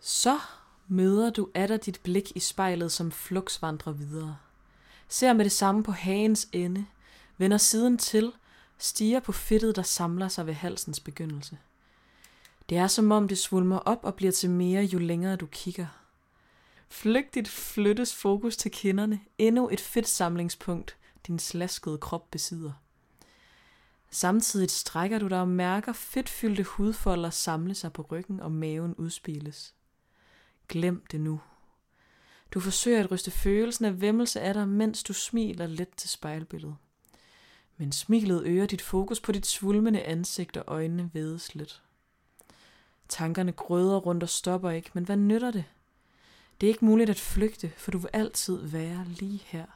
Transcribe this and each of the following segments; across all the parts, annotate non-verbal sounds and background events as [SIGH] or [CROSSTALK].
Så møder du atter dit blik i spejlet, som flux vandrer videre. Ser med det samme på hagens ende, vender siden til, stiger på fedtet, der samler sig ved halsens begyndelse. Det er som om det svulmer op og bliver til mere, jo længere du kigger. Flygtigt flyttes fokus til kinderne, endnu et fedt samlingspunkt, din slaskede krop besidder. Samtidig strækker du dig og mærker fedtfyldte hudfolder samle sig på ryggen og maven udspiles. Glem det nu. Du forsøger at ryste følelsen af vemmelse af dig, mens du smiler let til spejlbilledet. Men smilet øger dit fokus på dit svulmende ansigt, og øjnene vedes lidt. Tankerne grøder rundt og stopper ikke, men hvad nytter det? Det er ikke muligt at flygte, for du vil altid være lige her,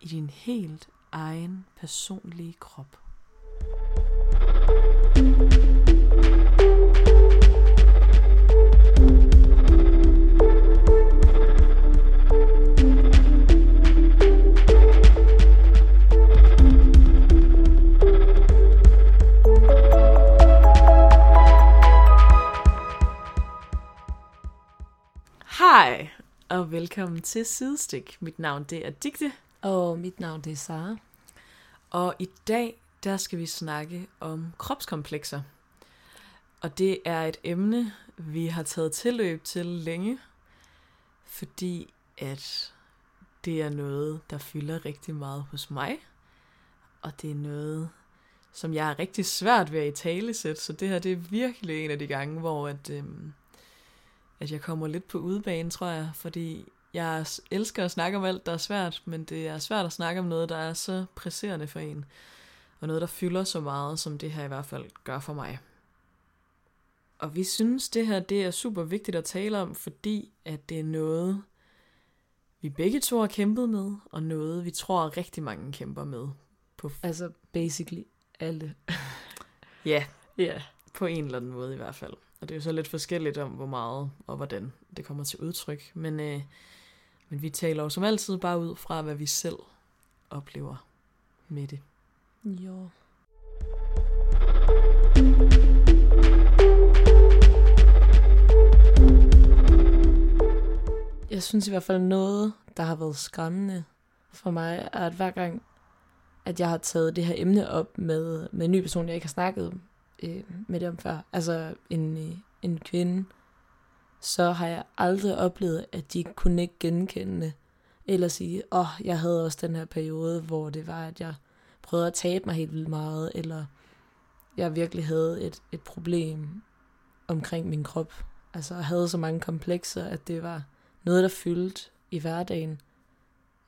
i din helt egen personlige krop. Hej, og velkommen til Sidestik. Mit navn det er Digte, Og mit navn det er Sara. og i dag der skal vi snakke om kropskomplekser. Og det er et emne, vi har taget tilløb til længe, fordi at det er noget, der fylder rigtig meget hos mig. Og det er noget, som jeg er rigtig svært ved at i tale sætte, så det her det er virkelig en af de gange, hvor at, øhm, at jeg kommer lidt på udebane, tror jeg, fordi jeg elsker at snakke om alt, der er svært, men det er svært at snakke om noget, der er så presserende for en, og noget, der fylder så meget, som det her i hvert fald gør for mig. Og vi synes, det her det er super vigtigt at tale om, fordi at det er noget, vi begge to har kæmpet med, og noget, vi tror rigtig mange kæmper med. På, Altså basically alle. ja, Ja. på en eller anden måde i hvert fald. Og det er jo så lidt forskelligt om, hvor meget og hvordan det kommer til udtryk. Men, øh, men vi taler jo som altid bare ud fra, hvad vi selv oplever med det. Jo. Jeg synes i hvert fald noget, der har været skræmmende for mig, er at hver gang, at jeg har taget det her emne op med, med en ny person, jeg ikke har snakket øh, med det om før, altså en, øh, en kvinde, så har jeg aldrig oplevet, at de kunne ikke genkende det. Eller sige, åh, oh, jeg havde også den her periode, hvor det var, at jeg prøvede at tabe mig helt vildt meget, eller jeg virkelig havde et, et problem omkring min krop. Altså jeg havde så mange komplekser, at det var noget, der fyldte i hverdagen.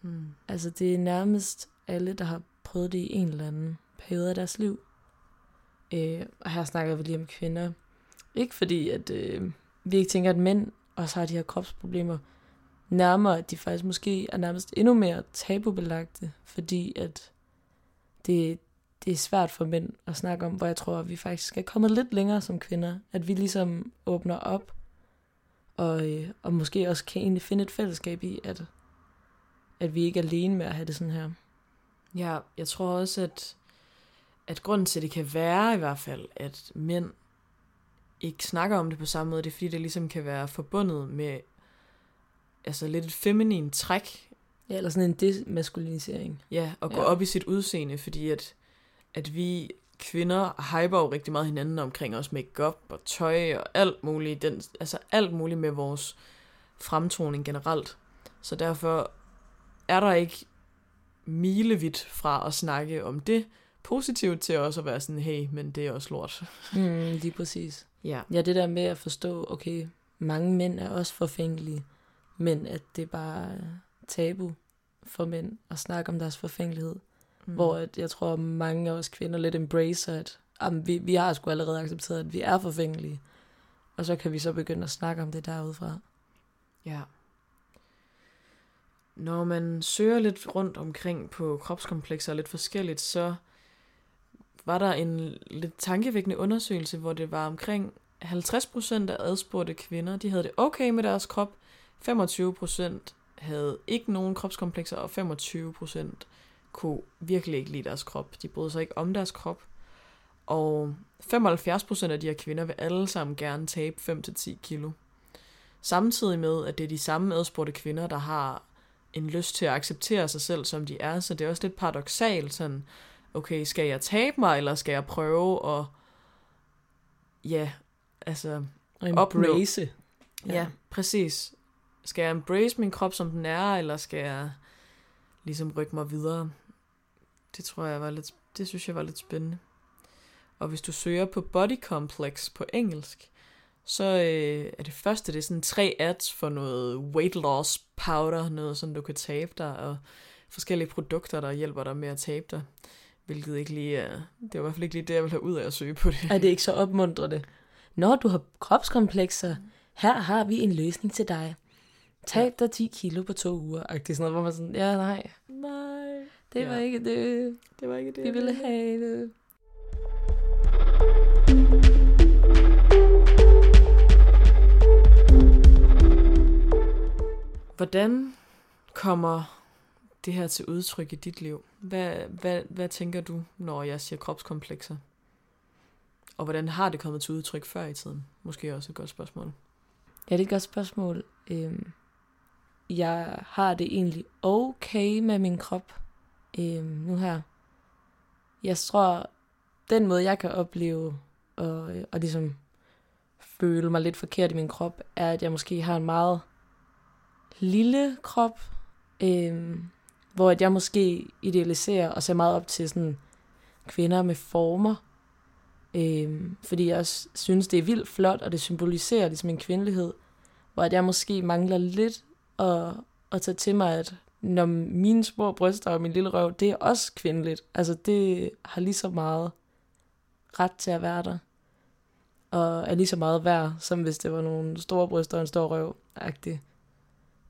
Mm. Altså det er nærmest alle, der har prøvet det i en eller anden periode af deres liv. Øh, og her snakker vi lige om kvinder. Ikke fordi, at øh, vi ikke tænker, at mænd også har de her kropsproblemer. Nærmere, at de faktisk måske er nærmest endnu mere tabubelagte, fordi at det, det er svært for mænd at snakke om, hvor jeg tror, at vi faktisk er kommet lidt længere som kvinder. At vi ligesom åbner op, og, øh, og måske også kan egentlig finde et fællesskab i, at, at vi ikke er alene med at have det sådan her. Ja, jeg tror også, at, at grunden til, at det kan være i hvert fald, at mænd ikke snakker om det på samme måde, det er fordi, det ligesom kan være forbundet med altså lidt et feminin træk, Ja, eller sådan en demaskulinisering. ja, at gå Ja. op i sit udseende, fordi at, at vi kvinder hyper jo rigtig meget hinanden omkring os makeup og tøj og alt muligt, den, altså alt muligt med vores fremtoning generelt. Så derfor er der ikke milevidt fra at snakke om det positivt til også at være sådan, hey, men det er også lort. Mm, lige præcis. Ja. Ja, det der med at forstå, okay, mange mænd er også forfængelige, men at det bare er tabu for mænd at snakke om deres forfængelighed. Mm. Hvor at jeg tror, mange af os kvinder lidt embracer, at jamen, vi, vi har sgu allerede accepteret, at vi er forfængelige. Og så kan vi så begynde at snakke om det derudfra. Ja. Når man søger lidt rundt omkring på kropskomplekser lidt forskelligt, så var der en lidt tankevækkende undersøgelse, hvor det var omkring 50% af adspurgte kvinder, de havde det okay med deres krop. 25% havde ikke nogen kropskomplekser, og 25% kunne virkelig ikke lide deres krop. De brød sig ikke om deres krop. Og 75% af de her kvinder vil alle sammen gerne tabe 5-10 kilo. Samtidig med, at det er de samme adspurgte kvinder, der har en lyst til at acceptere sig selv, som de er. Så det er også lidt paradoxalt, sådan, okay, skal jeg tabe mig, eller skal jeg prøve at, ja, altså, Opnå. embrace. ja, ja præcis. Skal jeg embrace min krop, som den er, eller skal jeg ligesom rykke mig videre? Det tror jeg var lidt, det synes jeg var lidt spændende. Og hvis du søger på body complex på engelsk, så øh, er det første, det er sådan tre ads for noget weight loss powder, noget sådan du kan tabe dig, og forskellige produkter, der hjælper dig med at tabe dig. Hvilket ikke lige er, det var i hvert fald ikke lige det, jeg ville have ud af at søge på det. Er det ikke så opmuntrende? Når du har kropskomplekser, her har vi en løsning til dig. Tab dig 10 kilo på to uger. Agtigt sådan noget, hvor man sådan, ja nej, Nej, det var Ja. ikke det, det var ikke det. vi ville have det. Hvordan kommer det her til udtryk i dit liv? Hvad, hvad, hvad tænker du, når jeg siger kropskomplekser? Og hvordan har det kommet til udtryk før i tiden? Måske også et godt spørgsmål. Ja, det er et godt spørgsmål. Øhm, jeg har det egentlig okay med min krop øhm, nu her. Jeg tror, den måde, jeg kan opleve og, øh, og ligesom føle mig lidt forkert i min krop, er, at jeg måske har en meget lille krop, øhm, hvor at jeg måske idealiserer og ser meget op til sådan kvinder med former. Øhm, fordi jeg også synes, det er vildt flot, og det symboliserer ligesom en kvindelighed, hvor at jeg måske mangler lidt at, at tage til mig, at når mine små bryster og min lille røv, det er også kvindeligt. Altså det har lige så meget ret til at være der. Og er lige så meget værd, som hvis det var nogle store bryster og en stor røv -agtig.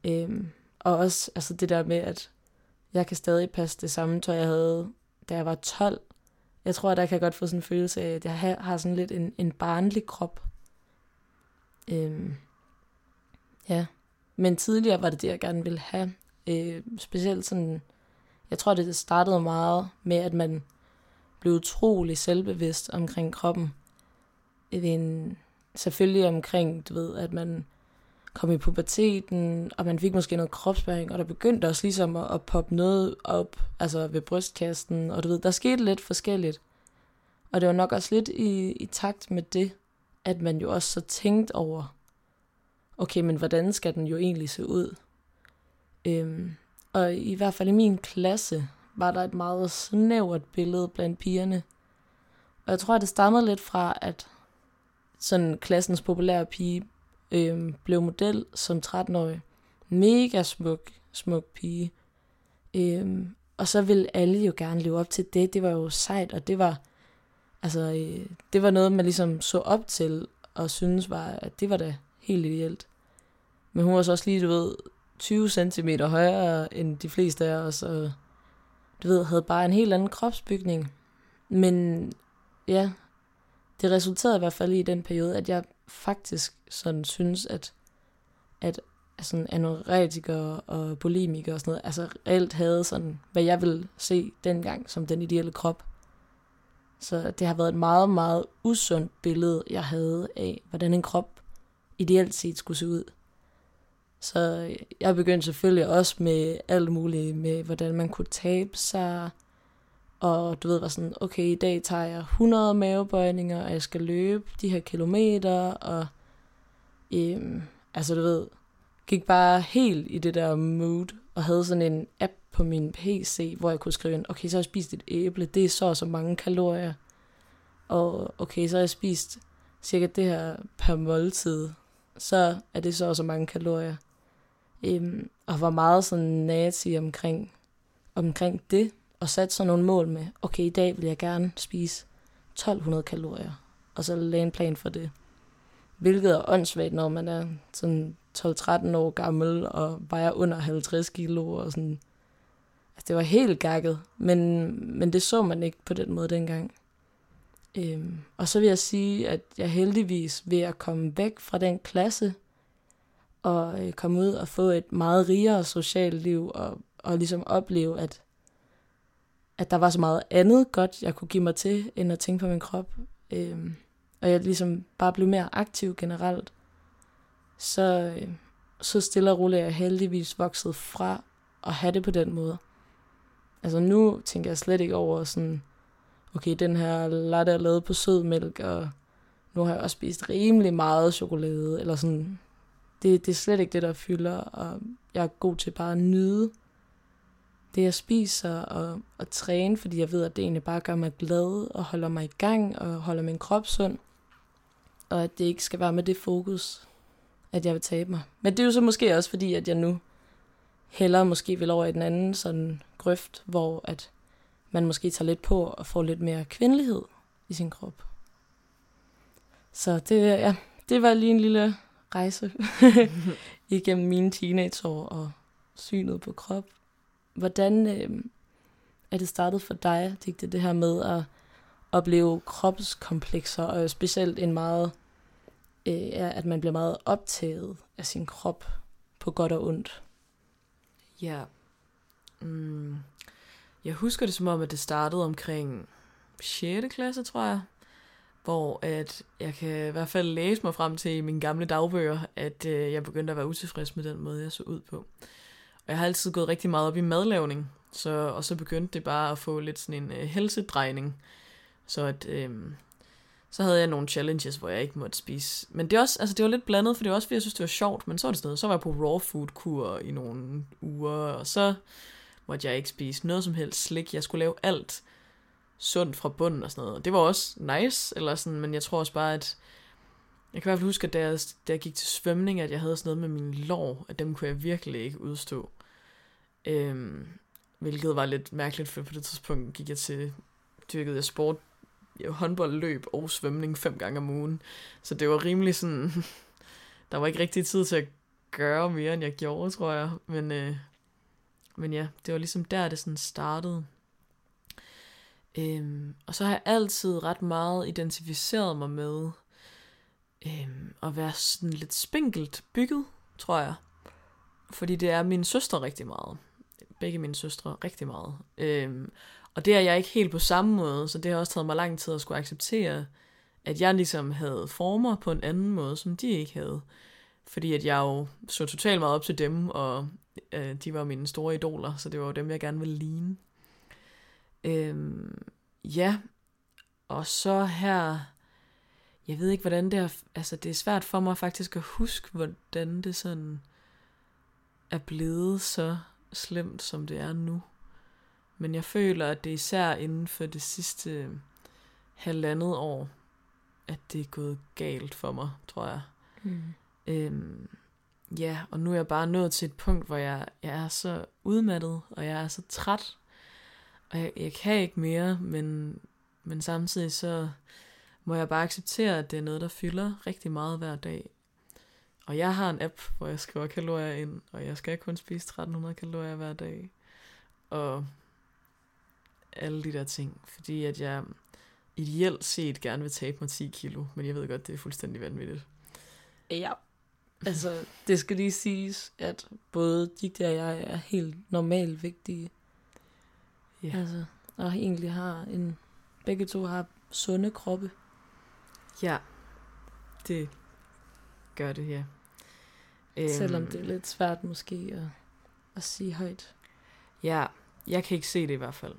Øhm, og også altså det der med, at jeg kan stadig passe det samme tøj, jeg havde, da jeg var 12. Jeg tror, at der kan godt få sådan en følelse af, at jeg har- har sådan lidt en, en barnlig krop. Øhm, ja. Men tidligere var det det, jeg gerne ville have. Øh, specielt sådan, jeg tror, det startede meget med, at man blev utrolig selvbevidst omkring kroppen. En, selvfølgelig omkring, du ved, at man kom i puberteten, og man fik måske noget kropsbæring, og der begyndte også ligesom at, at poppe noget op, altså ved brystkasten, og du ved, der skete lidt forskelligt. Og det var nok også lidt i, i takt med det, at man jo også så tænkte over, okay, men hvordan skal den jo egentlig se ud? Øhm, og i hvert fald i min klasse var der et meget snævert billede blandt pigerne. Og jeg tror, at det stammede lidt fra, at sådan klassens populære pige øhm, blev model som 13-årig. Mega smuk, smuk pige. Øhm, og så ville alle jo gerne leve op til det. Det var jo sejt, og det var, altså, øh, det var noget, man ligesom så op til, og synes var, at det var da helt ideelt. Men hun var så også lige, du ved, 20 cm højere end de fleste af os, og du ved, havde bare en helt anden kropsbygning. Men ja, det resulterede i hvert fald i den periode, at jeg faktisk sådan synes, at, at sådan anoretikere og bulimikere og sådan noget, altså reelt havde sådan, hvad jeg ville se dengang som den ideelle krop. Så det har været et meget, meget usundt billede, jeg havde af, hvordan en krop ideelt set skulle se ud. Så jeg begyndte selvfølgelig også med alt muligt, med hvordan man kunne tabe sig, og du ved, var sådan, okay, i dag tager jeg 100 mavebøjninger, og jeg skal løbe de her kilometer, og øhm, altså du ved, gik bare helt i det der mood, og havde sådan en app på min PC, hvor jeg kunne skrive ind, okay, så har jeg spist et æble, det er så og så mange kalorier, og okay, så har jeg spist cirka det her per måltid, så er det så og så mange kalorier. Øhm, og var meget sådan nazi omkring, omkring det, og satte sig nogle mål med, okay, i dag vil jeg gerne spise 1200 kalorier, og så lagde en plan for det. Hvilket er åndssvagt, når man er sådan 12-13 år gammel og vejer under 50 kilo og sådan. Altså, det var helt gakket, men, men det så man ikke på den måde dengang. Øhm, og så vil jeg sige, at jeg heldigvis ved at komme væk fra den klasse, og øh, komme ud og få et meget rigere socialt liv, og, og ligesom opleve, at, at der var så meget andet godt, jeg kunne give mig til, end at tænke på min krop. Øhm, og jeg ligesom bare blev mere aktiv generelt. så, øh, så stille og roligt er jeg heldigvis vokset fra at have det på den måde. Altså nu tænker jeg slet ikke over sådan, okay, den her latte er lavet på sødmælk, og nu har jeg også spist rimelig meget chokolade, eller sådan. Det, det er slet ikke det, der fylder, og jeg er god til bare at nyde det, jeg spiser, og, og træne, fordi jeg ved, at det egentlig bare gør mig glad, og holder mig i gang, og holder min krop sund, og at det ikke skal være med det fokus, at jeg vil tabe mig. Men det er jo så måske også fordi, at jeg nu hellere måske vil over i den anden sådan grøft, hvor at man måske tager lidt på og får lidt mere kvindelighed i sin krop. Så det, ja, det var lige en lille rejse [LAUGHS] igennem mine teenageår og synet på krop. Hvordan øh, er det startet for dig, Digte, det her med at opleve kropskomplekser, og specielt en meget, øh, at man bliver meget optaget af sin krop på godt og ondt? Ja. Mm. Jeg husker det som om, at det startede omkring 6. klasse, tror jeg. Hvor at jeg kan i hvert fald læse mig frem til i mine gamle dagbøger, at øh, jeg begyndte at være utilfreds med den måde, jeg så ud på. Og jeg har altid gået rigtig meget op i madlavning, så, og så begyndte det bare at få lidt sådan en øh, helsedrejning. Så at, øh, så havde jeg nogle challenges, hvor jeg ikke måtte spise. Men det, også, altså det var lidt blandet, for det var også fordi, jeg synes, det var sjovt. Men så var det sådan noget, så var jeg på raw food kur i nogle uger, og så måtte jeg ikke spise noget som helst slik. Jeg skulle lave alt sundt fra bunden og sådan noget. Og det var også nice, eller sådan, men jeg tror også bare, at jeg kan i hvert fald huske, at da jeg, da jeg gik til svømning, at jeg havde sådan noget med mine lår, at dem kunne jeg virkelig ikke udstå. Øhm, hvilket var lidt mærkeligt, for på det tidspunkt gik jeg til, dyrkede jeg sport, jeg håndbold, løb og svømning fem gange om ugen. Så det var rimelig sådan, [LAUGHS] der var ikke rigtig tid til at gøre mere, end jeg gjorde, tror jeg. Men, øh, men ja, det var ligesom der, det sådan startede. Øhm, og så har jeg altid ret meget identificeret mig med øhm, at være sådan lidt spinkelt bygget, tror jeg. Fordi det er min søster rigtig meget. Begge mine søstre rigtig meget. Øhm, og det er jeg ikke helt på samme måde, så det har også taget mig lang tid at skulle acceptere, at jeg ligesom havde former på en anden måde, som de ikke havde. Fordi at jeg jo så totalt meget op til dem, og øh, de var mine store idoler, så det var jo dem, jeg gerne ville ligne. Øhm, ja, og så her, jeg ved ikke, hvordan det er, altså det er svært for mig faktisk at huske, hvordan det sådan er blevet så slemt, som det er nu. Men jeg føler, at det er især inden for det sidste halvandet år, at det er gået galt for mig, tror jeg. Mm. Øhm, ja, og nu er jeg bare nået til et punkt, hvor jeg, jeg er så udmattet, og jeg er så træt, og jeg, jeg kan ikke mere, men, men samtidig så må jeg bare acceptere, at det er noget, der fylder rigtig meget hver dag. Og jeg har en app, hvor jeg skriver kalorier ind, og jeg skal kun spise 1300 kalorier hver dag. Og alle de der ting, fordi at jeg ideelt set gerne vil tabe mig 10 kilo, men jeg ved godt, det er fuldstændig vanvittigt. Ja, altså det skal lige siges, at både Digte og jeg er helt normalt vigtige. Ja. Altså, og egentlig har en, begge to har sunde kroppe. Ja, det gør det, ja. Selvom øhm. det er lidt svært måske at, at sige højt. Ja, jeg kan ikke se det i hvert fald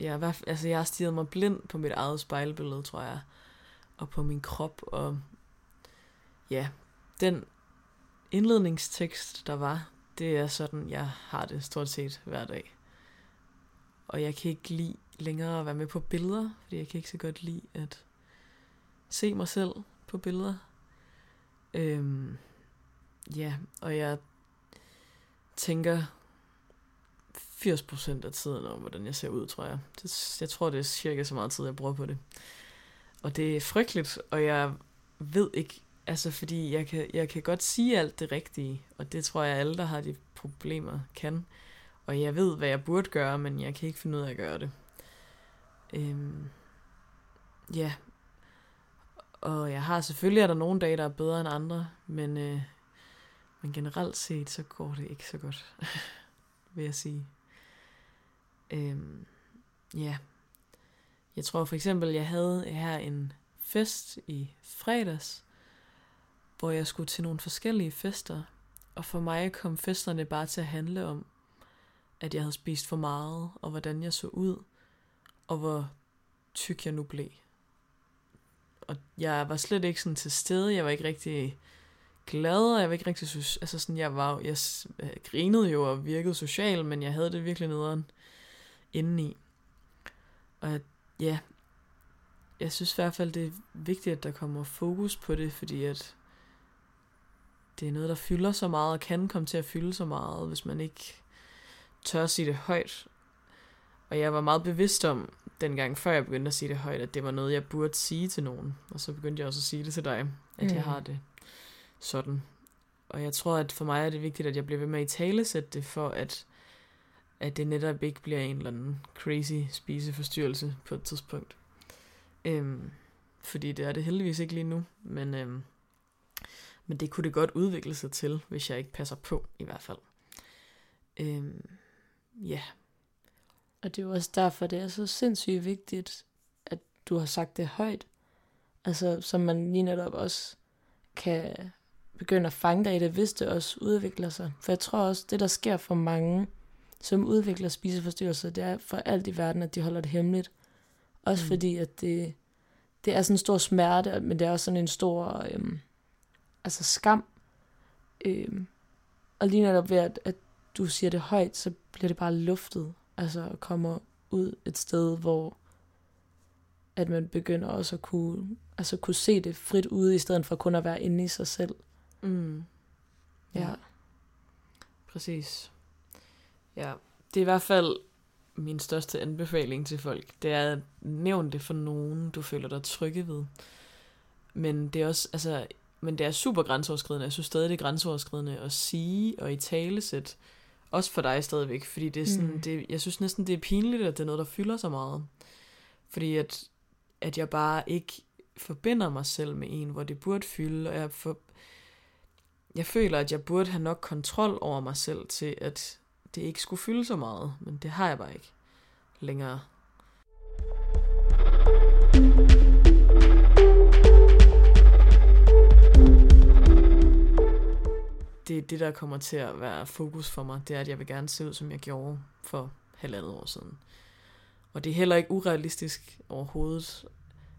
jeg, altså jeg har stirret mig blind på mit eget spejlbillede, tror jeg. Og på min krop. Og ja, den indledningstekst, der var, det er sådan, jeg har det stort set hver dag. Og jeg kan ikke lide længere at være med på billeder, fordi jeg kan ikke så godt lide at se mig selv på billeder. Øhm, ja, og jeg tænker 80% af tiden om, hvordan jeg ser ud, tror jeg. Det, jeg tror, det er cirka så meget tid, jeg bruger på det. Og det er frygteligt, og jeg ved ikke, altså fordi jeg kan, jeg kan godt sige alt det rigtige, og det tror jeg alle, der har de problemer, kan. Og jeg ved, hvad jeg burde gøre, men jeg kan ikke finde ud af at gøre det. Øhm, ja. Og jeg har selvfølgelig, er der nogle dage, der er bedre end andre, men, øh, men generelt set, så går det ikke så godt, [LAUGHS] vil jeg sige. Øhm, ja. Jeg tror for eksempel, jeg havde her en fest i fredags, hvor jeg skulle til nogle forskellige fester. Og for mig kom festerne bare til at handle om, at jeg havde spist for meget, og hvordan jeg så ud, og hvor tyk jeg nu blev. Og jeg var slet ikke sådan til stede, jeg var ikke rigtig glad, og jeg var ikke rigtig synes, altså sådan, jeg var, jeg grinede jo og virkede social, men jeg havde det virkelig nederen indeni. Og ja, jeg synes i hvert fald, det er vigtigt, at der kommer fokus på det, fordi at det er noget, der fylder så meget, og kan komme til at fylde så meget, hvis man ikke tør at sige det højt. Og jeg var meget bevidst om, dengang før jeg begyndte at sige det højt, at det var noget, jeg burde sige til nogen. Og så begyndte jeg også at sige det til dig, at mm. jeg har det sådan. Og jeg tror, at for mig er det vigtigt, at jeg bliver ved med at talesætte tale det, for at, at det netop ikke bliver en eller anden crazy spiseforstyrrelse på et tidspunkt. Øhm, fordi det er det heldigvis ikke lige nu, men, øhm, men det kunne det godt udvikle sig til, hvis jeg ikke passer på, i hvert fald. Øhm, ja. Og det er jo også derfor, det er så sindssygt vigtigt, at du har sagt det højt. Altså, som man lige netop også kan begynde at fange dig i det, hvis det også udvikler sig. For jeg tror også, det der sker for mange, som udvikler spiseforstyrrelser, det er for alt i verden, at de holder det hemmeligt. Også mm. fordi, at det, det er sådan en stor smerte, men det er også sådan en stor øhm, altså skam. Øhm, og lige netop ved, at, at du siger det højt, så bliver det bare luftet. Altså kommer ud et sted, hvor at man begynder også at kunne, altså kunne se det frit ude, i stedet for kun at være inde i sig selv. Mm. Ja. ja. Præcis. Ja, det er i hvert fald min største anbefaling til folk. Det er at nævne det for nogen, du føler dig trygge ved. Men det er også, altså, men det er super grænseoverskridende. Jeg synes stadig, det er grænseoverskridende at sige og i talesæt. Også for dig stadigvæk, fordi det er sådan, mm. det, jeg synes næsten, det er pinligt, at det er noget, der fylder så meget. Fordi at, at jeg bare ikke forbinder mig selv med en, hvor det burde fylde, og jeg, for, jeg føler, at jeg burde have nok kontrol over mig selv til, at det ikke skulle fylde så meget, men det har jeg bare ikke længere. Det er det, der kommer til at være fokus for mig, det er, at jeg vil gerne se ud, som jeg gjorde for halvandet år siden. Og det er heller ikke urealistisk overhovedet.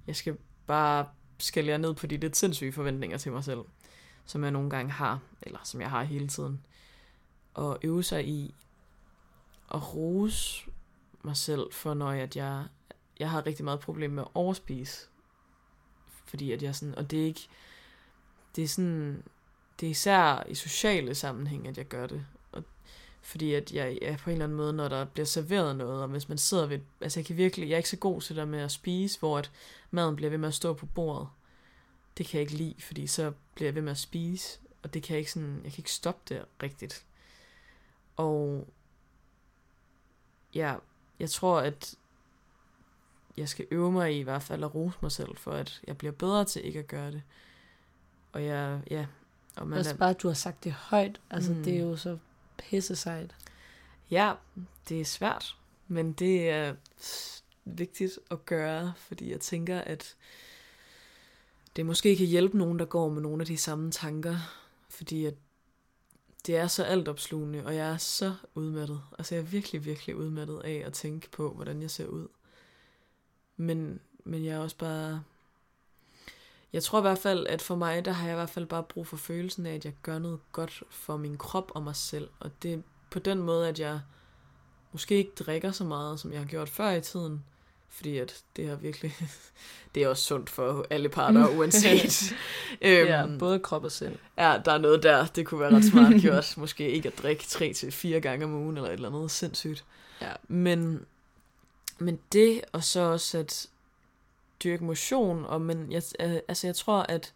Jeg skal bare skælde ned på de lidt sindssyge forventninger til mig selv som jeg nogle gange har, eller som jeg har hele tiden. Og øve sig i at rose mig selv for, når at jeg, jeg har rigtig meget problem med at overspise. Fordi at jeg sådan, og det er ikke, det er sådan, det er især i sociale sammenhæng, at jeg gør det. Og, fordi at jeg, jeg på en eller anden måde, når der bliver serveret noget, og hvis man sidder ved, altså jeg kan virkelig, jeg er ikke så god til det med at spise, hvor at maden bliver ved med at stå på bordet det kan jeg ikke lide, fordi så bliver jeg ved med at spise, og det kan jeg ikke sådan, jeg kan ikke stoppe det rigtigt. Og ja, jeg tror, at jeg skal øve mig i, i hvert fald at rose mig selv, for at jeg bliver bedre til ikke at gøre det. Og jeg, ja. Og man Også er, bare, at du har sagt det højt, altså mm. det er jo så pisse sejt. Ja, det er svært, men det er vigtigt at gøre, fordi jeg tænker, at det måske kan hjælpe nogen, der går med nogle af de samme tanker, fordi at det er så altopslugende, og jeg er så udmattet. Altså jeg er virkelig, virkelig udmattet af at tænke på, hvordan jeg ser ud. Men, men jeg er også bare... Jeg tror i hvert fald, at for mig, der har jeg i hvert fald bare brug for følelsen af, at jeg gør noget godt for min krop og mig selv. Og det er på den måde, at jeg måske ikke drikker så meget, som jeg har gjort før i tiden. Fordi at det er virkelig, [LAUGHS] det er også sundt for alle parter, uanset. [LAUGHS] øhm, ja, både krop og sind. Ja, der er noget der, det kunne være ret smart [LAUGHS] gjort. Måske ikke at drikke tre til fire gange om ugen, eller et eller andet sindssygt. Ja. Men, men det, og så også at dyrke motion, og men jeg, altså jeg tror, at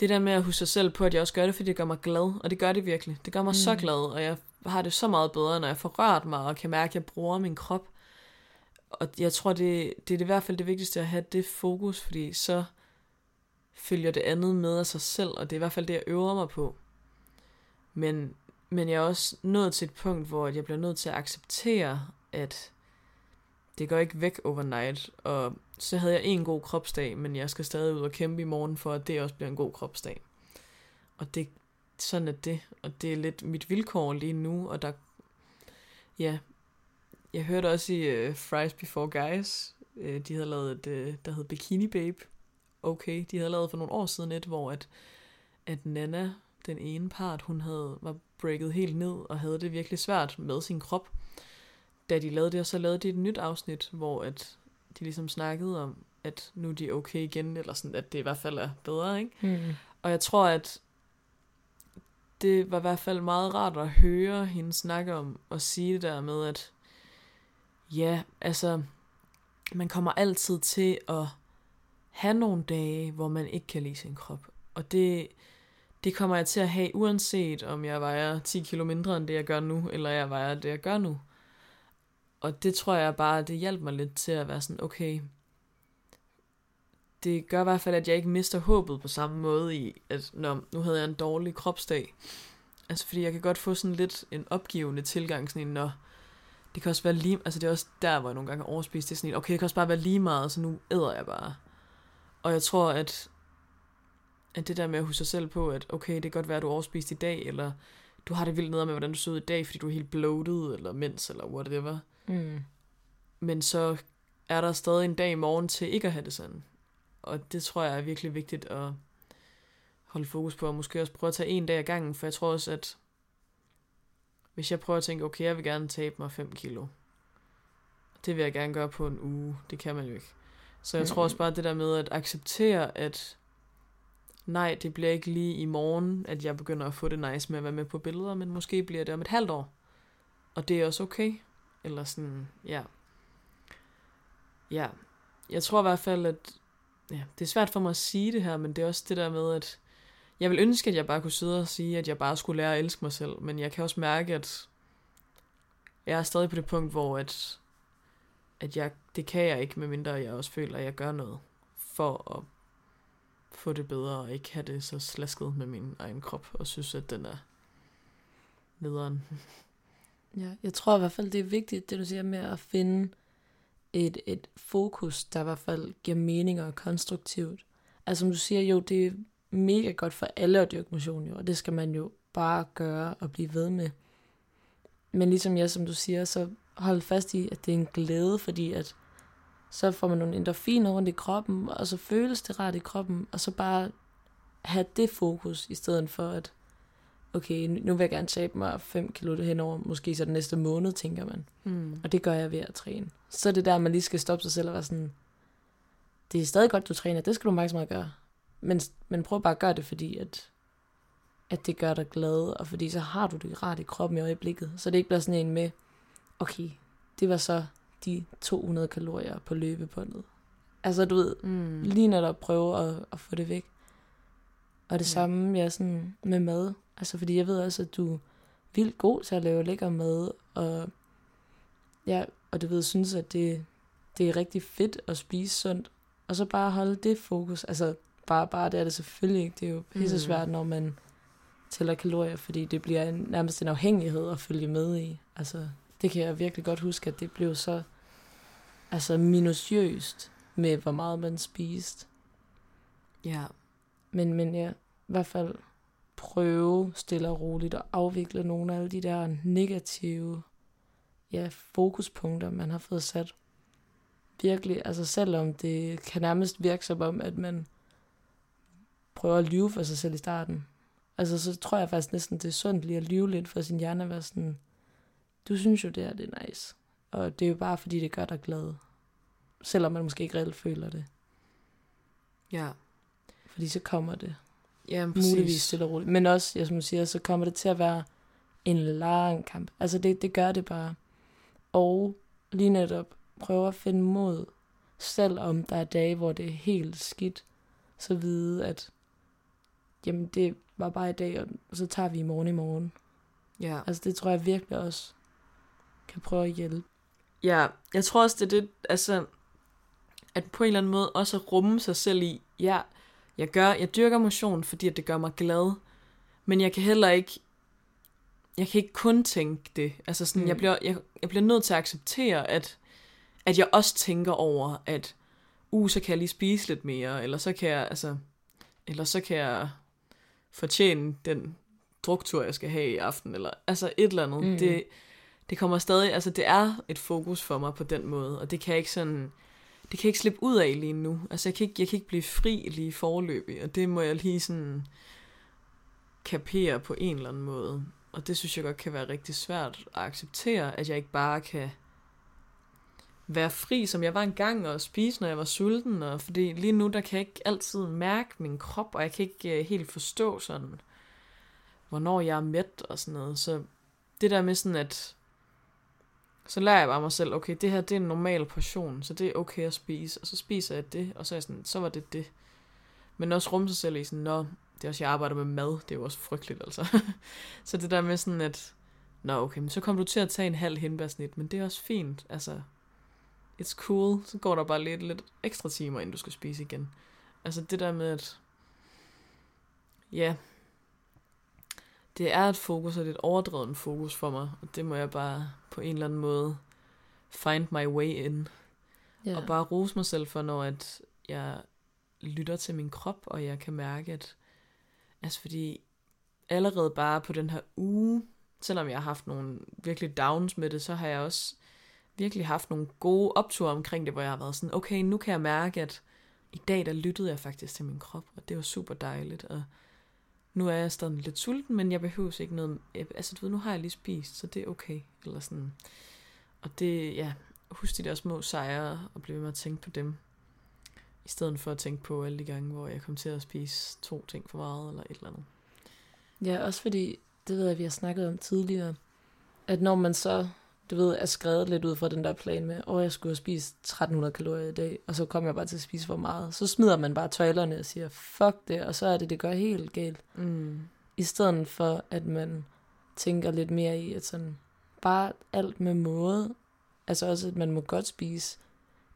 det der med at huske sig selv på, at jeg også gør det, fordi det gør mig glad, og det gør det virkelig. Det gør mig mm. så glad, og jeg har det så meget bedre, når jeg får rørt mig, og kan mærke, at jeg bruger min krop og jeg tror, det, det er i hvert fald det vigtigste at have det fokus, fordi så følger det andet med af sig selv, og det er i hvert fald det, jeg øver mig på. Men, men jeg er også nået til et punkt, hvor jeg bliver nødt til at acceptere, at det går ikke væk overnight, og så havde jeg en god kropsdag, men jeg skal stadig ud og kæmpe i morgen for, at det også bliver en god kropsdag. og det, sådan er det, og det er lidt mit vilkår lige nu, og der, ja, jeg hørte også i uh, Fries Before Guys, uh, de havde lavet et, uh, der hed Bikini Babe, okay, de havde lavet for nogle år siden et, hvor at, at Nana, den ene part, hun havde, var breaket helt ned, og havde det virkelig svært med sin krop. Da de lavede det, og så lavede de et nyt afsnit, hvor at de ligesom snakkede om, at nu er de okay igen, eller sådan, at det i hvert fald er bedre, ikke? Mm. Og jeg tror, at det var i hvert fald meget rart at høre hende snakke om, og sige det der med, at ja, altså, man kommer altid til at have nogle dage, hvor man ikke kan lide sin krop. Og det, det kommer jeg til at have, uanset om jeg vejer 10 kilo mindre end det, jeg gør nu, eller jeg vejer det, jeg gør nu. Og det tror jeg bare, det hjalp mig lidt til at være sådan, okay, det gør i hvert fald, at jeg ikke mister håbet på samme måde i, at når, nu havde jeg en dårlig kropsdag. Altså fordi jeg kan godt få sådan lidt en opgivende tilgang, sådan en, når det kan også være lige, altså det er også der, hvor jeg nogle gange har overspist, det er sådan okay, det kan også bare være lige meget, så nu æder jeg bare. Og jeg tror, at, at det der med at huske sig selv på, at okay, det kan godt være, at du overspist i dag, eller du har det vildt ned med, hvordan du så ud i dag, fordi du er helt bloated, eller mens, eller whatever. Mm. Men så er der stadig en dag i morgen til ikke at have det sådan. Og det tror jeg er virkelig vigtigt at holde fokus på, og måske også prøve at tage en dag ad gangen, for jeg tror også, at hvis jeg prøver at tænke, okay, jeg vil gerne tabe mig 5 kilo, det vil jeg gerne gøre på en uge, det kan man jo ikke. Så jeg tror også bare det der med at acceptere, at nej, det bliver ikke lige i morgen, at jeg begynder at få det nice med at være med på billeder, men måske bliver det om et halvt år. Og det er også okay. Eller sådan, ja. Ja, jeg tror i hvert fald, at ja, det er svært for mig at sige det her, men det er også det der med, at jeg vil ønske, at jeg bare kunne sidde og sige, at jeg bare skulle lære at elske mig selv, men jeg kan også mærke, at jeg er stadig på det punkt, hvor at, at jeg, det kan jeg ikke, medmindre jeg også føler, at jeg gør noget for at få det bedre, og ikke have det så slasket med min egen krop, og synes, at den er nederen. Ja, jeg tror i hvert fald, det er vigtigt, det du siger med at finde et, et fokus, der i hvert fald giver mening og er konstruktivt. Altså som du siger, jo, det er mega godt for alle at dyrke motion, jo, og det skal man jo bare gøre og blive ved med. Men ligesom jeg, som du siger, så hold fast i, at det er en glæde, fordi at så får man nogle endorfiner rundt i kroppen, og så føles det rart i kroppen, og så bare have det fokus, i stedet for at, okay, nu vil jeg gerne tabe mig 5 kilo henover, måske så den næste måned, tænker man. Mm. Og det gør jeg ved at træne. Så er det der, man lige skal stoppe sig selv og være sådan, det er stadig godt, du træner, det skal du meget gøre. Men, men prøv bare at gøre det, fordi at, at det gør dig glad, og fordi så har du det rart i kroppen i øjeblikket. Så det ikke bliver sådan en med, okay, det var så de 200 kalorier på løbebåndet. Altså du ved, Mm. lige når der prøver at, at få det væk. Og det Ja. samme ja, sådan med mad. Altså fordi jeg ved også, at du er vildt god til at lave lækker mad, og ja, og du ved, synes, at det, det er rigtig fedt at spise sundt. Og så bare holde det fokus. Altså bare, bare det er det selvfølgelig ikke. Det er jo pisse svært, når man tæller kalorier, fordi det bliver en, nærmest en afhængighed at følge med i. Altså, det kan jeg virkelig godt huske, at det blev så altså minutiøst med, hvor meget man spiste. Ja. Men, men ja, i hvert fald prøve stille og roligt at afvikle nogle af alle de der negative ja, fokuspunkter, man har fået sat. Virkelig, altså selvom det kan nærmest virke som om, at man prøver at lyve for sig selv i starten. Altså så tror jeg faktisk næsten, det er sundt lige at lyve lidt for sin hjerne at være sådan, du synes jo det her, det er nice. Og det er jo bare fordi, det gør dig glad. Selvom man måske ikke reelt føler det. Ja. Fordi så kommer det. Ja, muligvis stille og roligt. Men også, ja, som du siger, så kommer det til at være en lang kamp. Altså det, det gør det bare. Og lige netop prøve at finde mod, selvom der er dage, hvor det er helt skidt, så vide, at jamen det var bare i dag, og så tager vi i morgen i morgen. Ja. Altså det tror jeg virkelig også kan prøve at hjælpe. Ja, jeg tror også, det er det, altså, at på en eller anden måde også at rumme sig selv i, ja, jeg gør, jeg dyrker motion, fordi at det gør mig glad, men jeg kan heller ikke, jeg kan ikke kun tænke det. Altså sådan, mm. jeg, bliver, jeg, jeg bliver nødt til at acceptere, at, at jeg også tænker over, at, uh, så kan jeg lige spise lidt mere, eller så kan jeg, altså, eller så kan jeg fortjene den druktur, jeg skal have i aften, eller altså et eller andet. Mm. Det, det kommer stadig, altså det er et fokus for mig på den måde, og det kan jeg ikke sådan, det kan jeg ikke slippe ud af lige nu. Altså jeg kan ikke, jeg kan ikke blive fri lige forløbig, og det må jeg lige sådan kapere på en eller anden måde. Og det synes jeg godt kan være rigtig svært at acceptere, at jeg ikke bare kan være fri, som jeg var engang, og spise, når jeg var sulten. Og fordi lige nu, der kan jeg ikke altid mærke min krop, og jeg kan ikke uh, helt forstå sådan, hvornår jeg er mæt og sådan noget. Så det der med sådan, at så lærer jeg bare mig selv, okay, det her det er en normal portion, så det er okay at spise. Og så spiser jeg det, og så er jeg sådan, så var det det. Men også rumme sig selv i sådan, nå, det er også, jeg arbejder med mad, det er jo også frygteligt, altså. [LAUGHS] så det der med sådan, at, nå okay, men så kommer du til at tage en halv hindbærsnit, men det er også fint, altså, it's cool, så går der bare lidt, lidt ekstra timer, inden du skal spise igen. Altså det der med, at, ja, det er et fokus, og det er et overdrevet fokus for mig, og det må jeg bare på en eller anden måde find my way in. Yeah. Og bare rose mig selv for, når at jeg lytter til min krop, og jeg kan mærke, at Altså fordi allerede bare på den her uge, selvom jeg har haft nogle virkelig downs med det, så har jeg også virkelig haft nogle gode opture omkring det, hvor jeg har været sådan, okay, nu kan jeg mærke, at i dag der lyttede jeg faktisk til min krop, og det var super dejligt, og nu er jeg stadig lidt sulten, men jeg behøver ikke noget, altså du ved, nu har jeg lige spist, så det er okay, eller sådan. Og det, ja, husk de der små sejre, og blive ved med at tænke på dem. I stedet for at tænke på alle de gange, hvor jeg kom til at spise to ting for meget, eller et eller andet. Ja, også fordi, det ved jeg, vi har snakket om tidligere, at når man så, du ved, er skrevet lidt ud fra den der plan med, åh, jeg skulle have spist 1300 kalorier i dag, og så kom jeg bare til at spise for meget, så smider man bare tøjlerne og siger, fuck det, og så er det, det gør helt galt. Mm. I stedet for, at man tænker lidt mere i, at sådan, bare alt med måde, altså også, at man må godt spise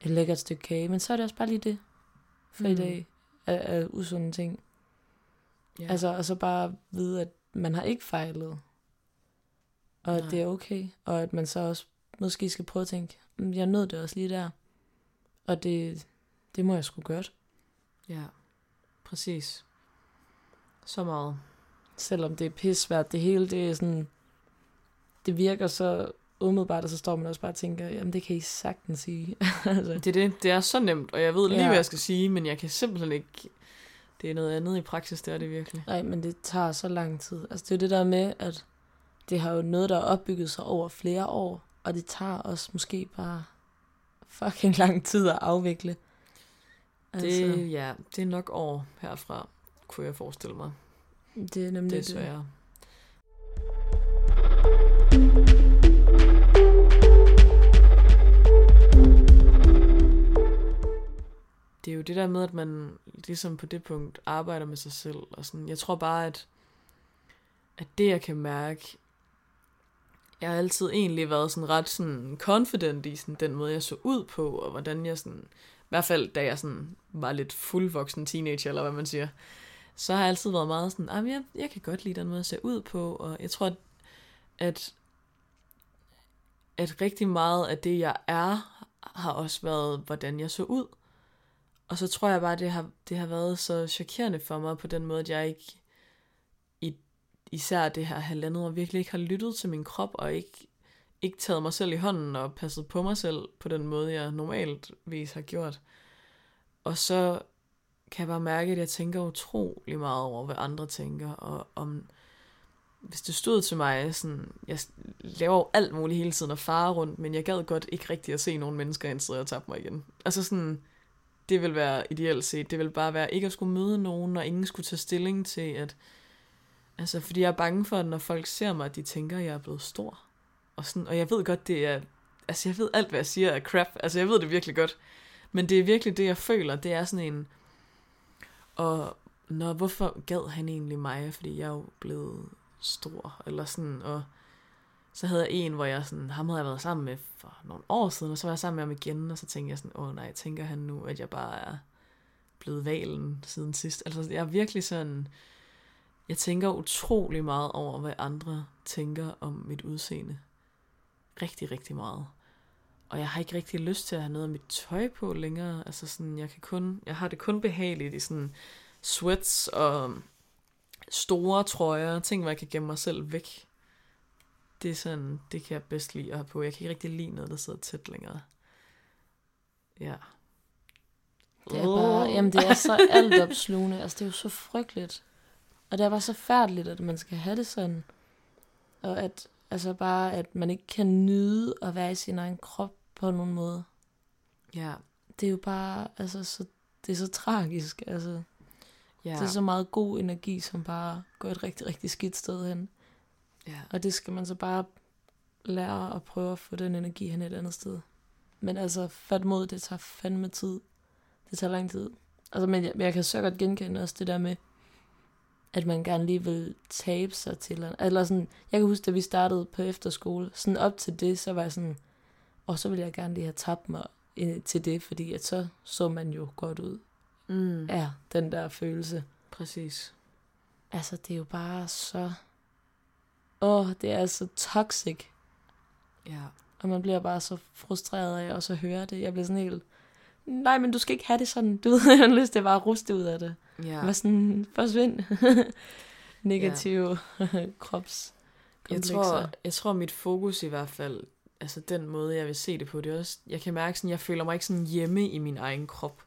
et lækkert stykke kage, men så er det også bare lige det for mm. i dag af, af usunde ting. Ja. Altså, og så bare vide, at man har ikke fejlet. Og at Nej. det er okay. Og at man så også måske skal prøve at tænke, mm, jeg nød det også lige der. Og det, det må jeg sgu godt. Ja, præcis. Så meget. Selvom det er pissvært, det hele, det er sådan, det virker så umiddelbart, og så står man også bare og tænker, jamen det kan I sagtens sige. [LAUGHS] altså. Det er det, det er så nemt, og jeg ved lige, ja. hvad jeg skal sige, men jeg kan simpelthen ikke, det er noget andet i praksis, det er det virkelig. Nej, men det tager så lang tid. Altså det er det der med, at det har jo noget, der er opbygget sig over flere år, og det tager os måske bare fucking lang tid at afvikle. Altså. Det, ja, det er nok år herfra, kunne jeg forestille mig. Det er nemlig det. Er det. det er jo det der med, at man ligesom på det punkt arbejder med sig selv. Og sådan. Jeg tror bare, at, at det jeg kan mærke, jeg har altid egentlig været sådan ret sådan confident i sådan den måde, jeg så ud på, og hvordan jeg sådan, i hvert fald da jeg sådan var lidt fuldvoksen teenager, eller hvad man siger, så har jeg altid været meget sådan, jeg, jeg kan godt lide den måde, jeg ser ud på, og jeg tror, at, at, at rigtig meget af det, jeg er, har også været, hvordan jeg så ud. Og så tror jeg bare, det har, det har været så chokerende for mig på den måde, at jeg ikke, især det her halvandet år, virkelig ikke har lyttet til min krop, og ikke, ikke taget mig selv i hånden og passet på mig selv på den måde, jeg normalt vis har gjort. Og så kan jeg bare mærke, at jeg tænker utrolig meget over, hvad andre tænker, og om, hvis det stod til mig, sådan, jeg laver jo alt muligt hele tiden og farer rundt, men jeg gad godt ikke rigtig at se nogle mennesker, indtil jeg tabte mig igen. Altså sådan, det vil være ideelt set. Det vil bare være ikke at skulle møde nogen, og ingen skulle tage stilling til, at... Altså, fordi jeg er bange for, at når folk ser mig, at de tænker, at jeg er blevet stor. Og, sådan, og jeg ved godt, det er... Altså, jeg ved alt, hvad jeg siger er crap. Altså, jeg ved det virkelig godt. Men det er virkelig det, jeg føler. Det er sådan en... Og når, hvorfor gad han egentlig mig? Fordi jeg er jo blevet stor. Eller sådan, og så havde jeg en, hvor jeg sådan, ham havde jeg været sammen med for nogle år siden, og så var jeg sammen med ham igen, og så tænkte jeg sådan, åh nej, tænker han nu, at jeg bare er blevet valen siden sidst. Altså jeg er virkelig sådan, jeg tænker utrolig meget over, hvad andre tænker om mit udseende. Rigtig, rigtig meget. Og jeg har ikke rigtig lyst til at have noget af mit tøj på længere. Altså sådan, jeg kan kun, jeg har det kun behageligt i sådan sweats og store trøjer, ting, hvor jeg kan gemme mig selv væk. Det er sådan, det kan jeg bedst lide at have på. Jeg kan ikke rigtig lide noget, der sidder tæt længere. Ja. Det er bare, jamen det er så [LAUGHS] altopslugende. Altså det er jo så frygteligt. Og det er bare så færdeligt, at man skal have det sådan. Og at, altså bare, at man ikke kan nyde at være i sin egen krop på nogen måde. Ja. Det er jo bare, altså så, det er så tragisk. Altså, Ja. det er så meget god energi, som bare går et rigtig, rigtig skidt sted hen. ja. Og det skal man så bare lære at prøve at få den energi hen et andet sted. Men altså, fat mod, det tager fandme tid. Det tager lang tid. Altså, men jeg, men jeg kan så godt genkende også det der med, at man gerne lige vil tabe sig til eller, sådan, jeg kan huske, da vi startede på efterskole, sådan op til det, så var jeg sådan, og så ville jeg gerne lige have tabt mig til det, fordi at så så man jo godt ud. Mm. Ja, den der følelse. Præcis. Altså, det er jo bare så... Åh, det er så toxic. Ja. Og man bliver bare så frustreret af også at høre det. Jeg bliver sådan helt... Nej, men du skal ikke have det sådan. Du ved, [LAUGHS] jeg har lyst til bare at ruste ud af det. Ja. Var sådan, forsvind. [LAUGHS] Negative ja. krops. [LAUGHS] Jeg tror, jeg tror, mit fokus i hvert fald, altså den måde, jeg vil se det på, det er også, jeg kan mærke sådan, jeg føler mig ikke sådan hjemme i min egen krop.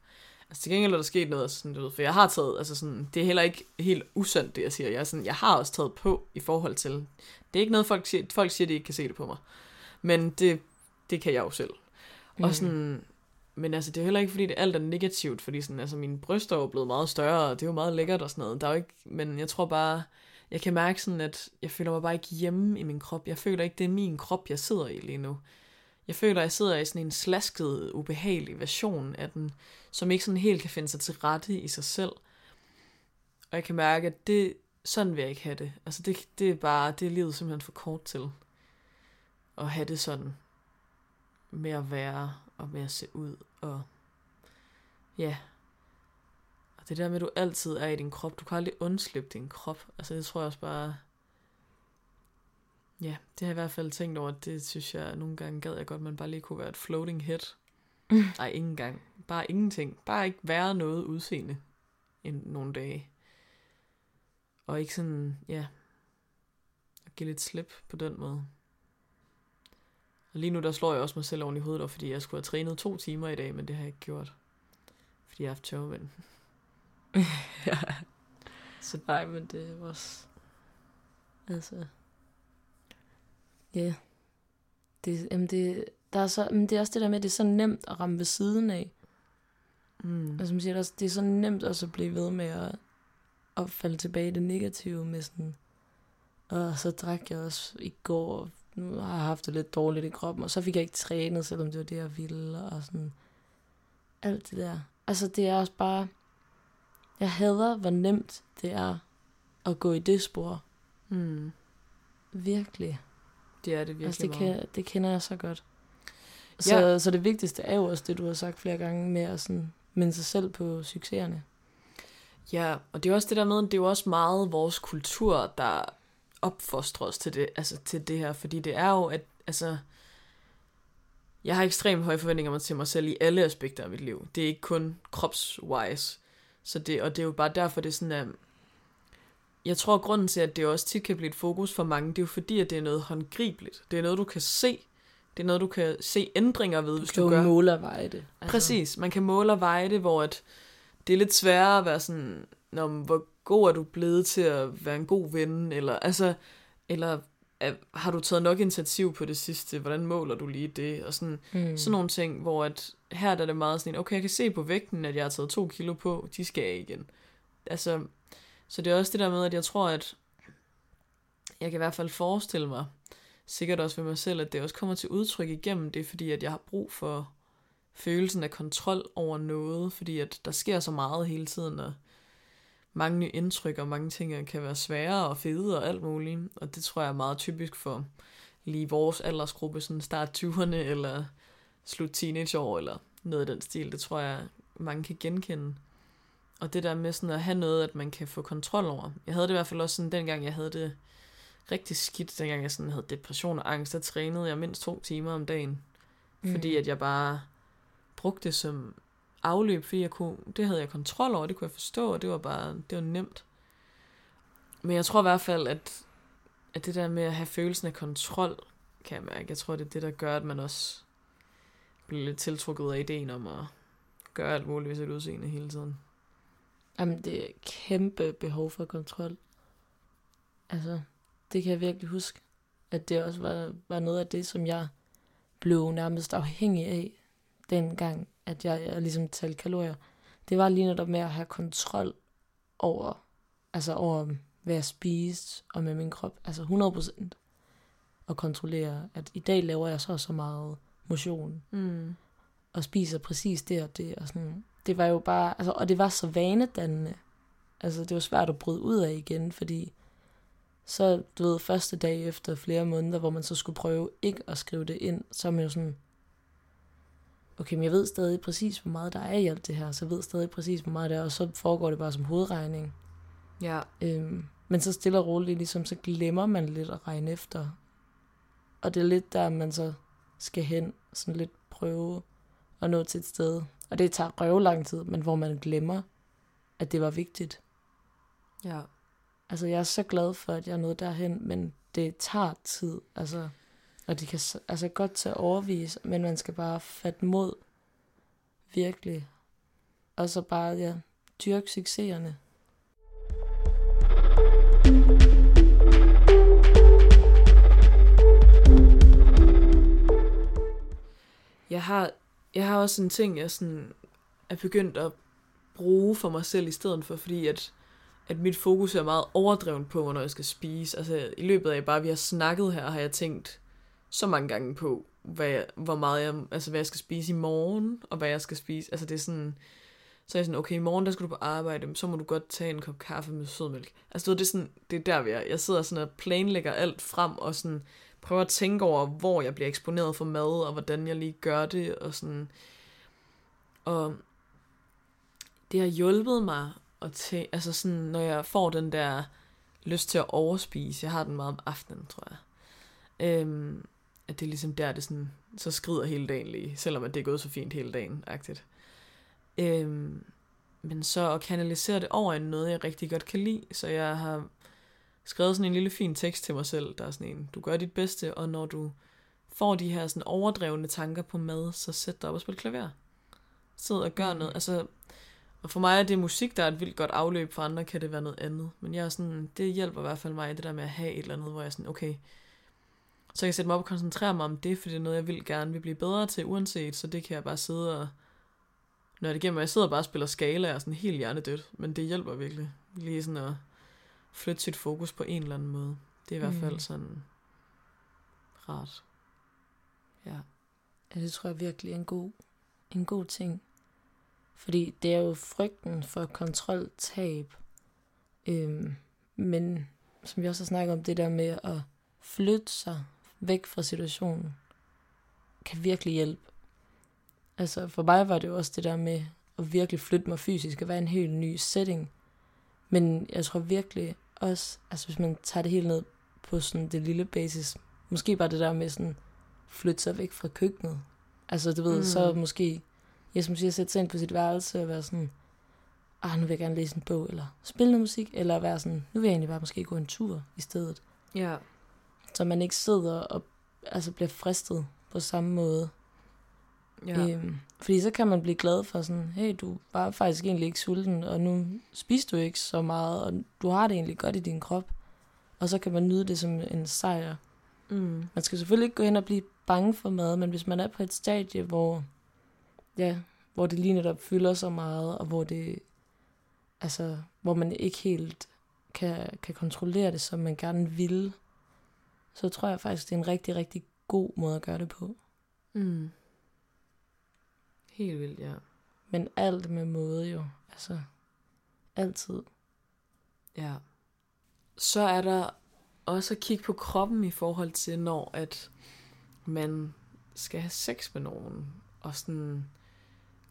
Altså til gengæld er der sket noget, sådan, du ved, for jeg har taget, altså sådan, det er heller ikke helt usandt, det jeg siger. Jeg, er sådan, jeg har også taget på i forhold til, det er ikke noget, folk siger, folk siger, de ikke kan se det på mig. Men det, det kan jeg jo selv. Mm. Og sådan, men altså, det er heller ikke, fordi det alt er negativt, fordi sådan, altså, mine bryster er jo blevet meget større, og det er jo meget lækkert og sådan noget. Der er jo ikke, men jeg tror bare, jeg kan mærke sådan, at jeg føler mig bare ikke hjemme i min krop. Jeg føler ikke, det er min krop, jeg sidder i lige nu. Jeg føler, jeg sidder i sådan en slasket, ubehagelig version af den, som ikke sådan helt kan finde sig til rette i sig selv. Og jeg kan mærke, at det, sådan vil jeg ikke have det. Altså det, det er bare, det er livet simpelthen for kort til. At have det sådan med at være og med at se ud og ja. Og det der med, at du altid er i din krop. Du kan aldrig undslippe din krop. Altså det tror jeg også bare... Ja, det har jeg i hvert fald tænkt over. Det synes jeg nogle gange gad jeg godt, man bare lige kunne være et floating head. [LAUGHS] Nej, ingen gang. Bare ingenting. Bare ikke være noget udseende i nogle dage. Og ikke sådan, ja, at give lidt slip på den måde. Lige nu, der slår jeg også mig selv oven i hovedet, fordi jeg skulle have trænet to timer i dag, men det har jeg ikke gjort. Fordi jeg har haft tørvind. [LAUGHS] ja. Så nej, men det er også... Altså... Ja. Det, jamen det, der er så, men det er også det der med, at det er så nemt at ramme ved siden af. Mm. Og som siger, det er så nemt også at blive ved med at, at falde tilbage i det negative med sådan... Og så drak jeg også i går, nu har jeg haft det lidt dårligt i kroppen, og så fik jeg ikke trænet, selvom det var det, jeg ville, og sådan... Alt det der. Altså, det er også bare... Jeg hader, hvor nemt det er at gå i det spor. Mm. Virkelig. Det er det virkelig Altså, det, kan, det kender jeg så godt. Så, ja. så det vigtigste er jo også det, du har sagt flere gange, med at sådan, minde sig selv på succeserne. Ja, og det er også det der med, det er jo også meget vores kultur, der opfostrer os til det, altså til det her, fordi det er jo, at altså, jeg har ekstremt høje forventninger til mig selv i alle aspekter af mit liv. Det er ikke kun kropswise. Så det, og det er jo bare derfor, det er sådan, at jeg tror, at grunden til, at det også tit kan blive et fokus for mange, det er jo fordi, at det er noget håndgribeligt. Det er noget, du kan se. Det er noget, du kan se ændringer ved, hvis Du du kan gør. måle og veje det. Altså, Præcis, man kan måle og veje det, hvor at det er lidt sværere at være sådan, Nå, hvor god er du blevet til at være en god ven, eller, altså, eller er, har du taget nok initiativ på det sidste, hvordan måler du lige det, og sådan, Mm. sådan nogle ting, hvor at, her der er det meget sådan, okay, jeg kan se på vægten, at jeg har taget to kilo på, de skal jeg igen. Altså, så det er også det der med, at jeg tror, at jeg kan i hvert fald forestille mig, sikkert også ved mig selv, at det også kommer til udtryk igennem. Det, fordi at jeg har brug for følelsen af kontrol over noget, fordi at der sker så meget hele tiden, og mange nye indtryk, og mange ting kan være svære og fede og alt muligt, og det tror jeg er meget typisk for lige vores aldersgruppe, sådan start 20'erne, eller slut teenageår, eller noget af den stil, det tror jeg, mange kan genkende. Og det der med sådan at have noget, at man kan få kontrol over. Jeg havde det i hvert fald også sådan, dengang jeg havde det rigtig skidt, dengang jeg sådan havde depression og angst, der trænede jeg mindst to timer om dagen. Mm. Fordi at jeg bare brugte det som afløb, fordi jeg kunne, det havde jeg kontrol over, det kunne jeg forstå, og det var bare, det var nemt. Men jeg tror i hvert fald, at, at det der med at have følelsen af kontrol, kan jeg mærke, jeg tror, det er det, der gør, at man også bliver lidt tiltrukket af ideen om at gøre alt muligt ved sit udseende hele tiden. Jamen, det er kæmpe behov for kontrol. Altså, det kan jeg virkelig huske, at det også var, var noget af det, som jeg blev nærmest afhængig af, dengang, at jeg, jeg ligesom talte kalorier. Det var lige netop med at have kontrol over, altså over, hvad jeg spiste og med min krop. Altså 100 procent. Og kontrollere, at i dag laver jeg så så meget motion. Mm. Og spiser præcis det og det. Og sådan. Det var jo bare, altså, og det var så vanedannende. Altså det var svært at bryde ud af igen, fordi så, du ved, første dag efter flere måneder, hvor man så skulle prøve ikke at skrive det ind, så er man jo sådan, okay, men jeg ved stadig præcis, hvor meget der er i alt det her, så jeg ved stadig præcis, hvor meget der er, og så foregår det bare som hovedregning. Ja. Øhm, men så stille og roligt, ligesom, så glemmer man lidt at regne efter. Og det er lidt der, man så skal hen, sådan lidt prøve at nå til et sted. Og det tager røv lang tid, men hvor man glemmer, at det var vigtigt. Ja. Altså, jeg er så glad for, at jeg er nået derhen, men det tager tid, altså. Og det kan altså godt tage overvis, men man skal bare fatte mod, virkelig. Og så bare, ja, dyrke succeserne. Jeg har, jeg har også en ting, jeg sådan er begyndt at bruge for mig selv i stedet for, fordi at, at mit fokus er meget overdrevet på, når jeg skal spise. Altså i løbet af bare, vi har snakket her, har jeg tænkt så mange gange på, hvad jeg, hvor meget jeg, altså hvad jeg skal spise i morgen, og hvad jeg skal spise. Altså det er sådan, så er jeg sådan, okay, i morgen der skal du på arbejde, så må du godt tage en kop kaffe med sødmælk. Altså det er sådan, det er der vi er. Jeg sidder sådan og planlægger alt frem, og sådan prøver at tænke over, hvor jeg bliver eksponeret for mad, og hvordan jeg lige gør det, og sådan. Og det har hjulpet mig at tage, altså sådan, når jeg får den der lyst til at overspise, jeg har den meget om aftenen, tror jeg. Øhm, at det er ligesom der, det sådan, så skrider hele dagen lige, selvom at det er gået så fint hele dagen, agtigt. Øhm, men så at kanalisere det over i noget, jeg rigtig godt kan lide, så jeg har skrevet sådan en lille fin tekst til mig selv, der er sådan en, du gør dit bedste, og når du får de her sådan overdrevne tanker på mad, så sæt dig op og spil klaver. Sid og gør noget. Altså, og for mig er det musik, der er et vildt godt afløb, for andre kan det være noget andet. Men jeg er sådan, det hjælper i hvert fald mig, det der med at have et eller andet, hvor jeg er sådan, okay, så kan jeg sætte mig op og koncentrere mig om det, for det er noget, jeg vil gerne vil blive bedre til, uanset, så det kan jeg bare sidde og, når det igennem, og jeg sidder bare og spiller skala, og sådan helt hjernedødt, men det hjælper virkelig, lige sådan at flytte sit fokus på en eller anden måde. Det er i hvert fald Mm. sådan rart. Ja. Ja, det tror jeg virkelig er en god, en god ting. Fordi det er jo frygten for kontroltab. Øhm, men som vi også har snakket om, det der med at flytte sig væk fra situationen, kan virkelig hjælpe. Altså for mig var det jo også det der med at virkelig flytte mig fysisk og være en helt ny setting. Men jeg tror virkelig også, altså hvis man tager det helt ned på sådan det lille basis, måske bare det der med sådan flytte sig væk fra køkkenet. Altså du ved, mm. så måske, jeg som siger, sætte sig ind på sit værelse og være sådan, ah, nu vil jeg gerne læse en bog, eller spille noget musik, eller være sådan, nu vil jeg egentlig bare måske gå en tur i stedet. Ja. Så man ikke sidder og altså bliver fristet på samme måde. Ja. Øhm, fordi så kan man blive glad for sådan, hey, du var faktisk egentlig ikke sulten, og nu spiser du ikke så meget, og du har det egentlig godt i din krop. Og så kan man nyde det som en sejr. Mm. Man skal selvfølgelig ikke gå hen og blive bange for mad, men hvis man er på et stadie, hvor, ja, hvor det lige netop fylder så meget, og hvor det, altså, hvor man ikke helt kan, kan kontrollere det, som man gerne vil, så tror jeg faktisk, det er en rigtig, rigtig god måde at gøre det på. Mm. Helt vildt, ja. Men alt med måde jo, altså, altid. Ja. Så er der også at kigge på kroppen i forhold til, når at man skal have sex med nogen, og sådan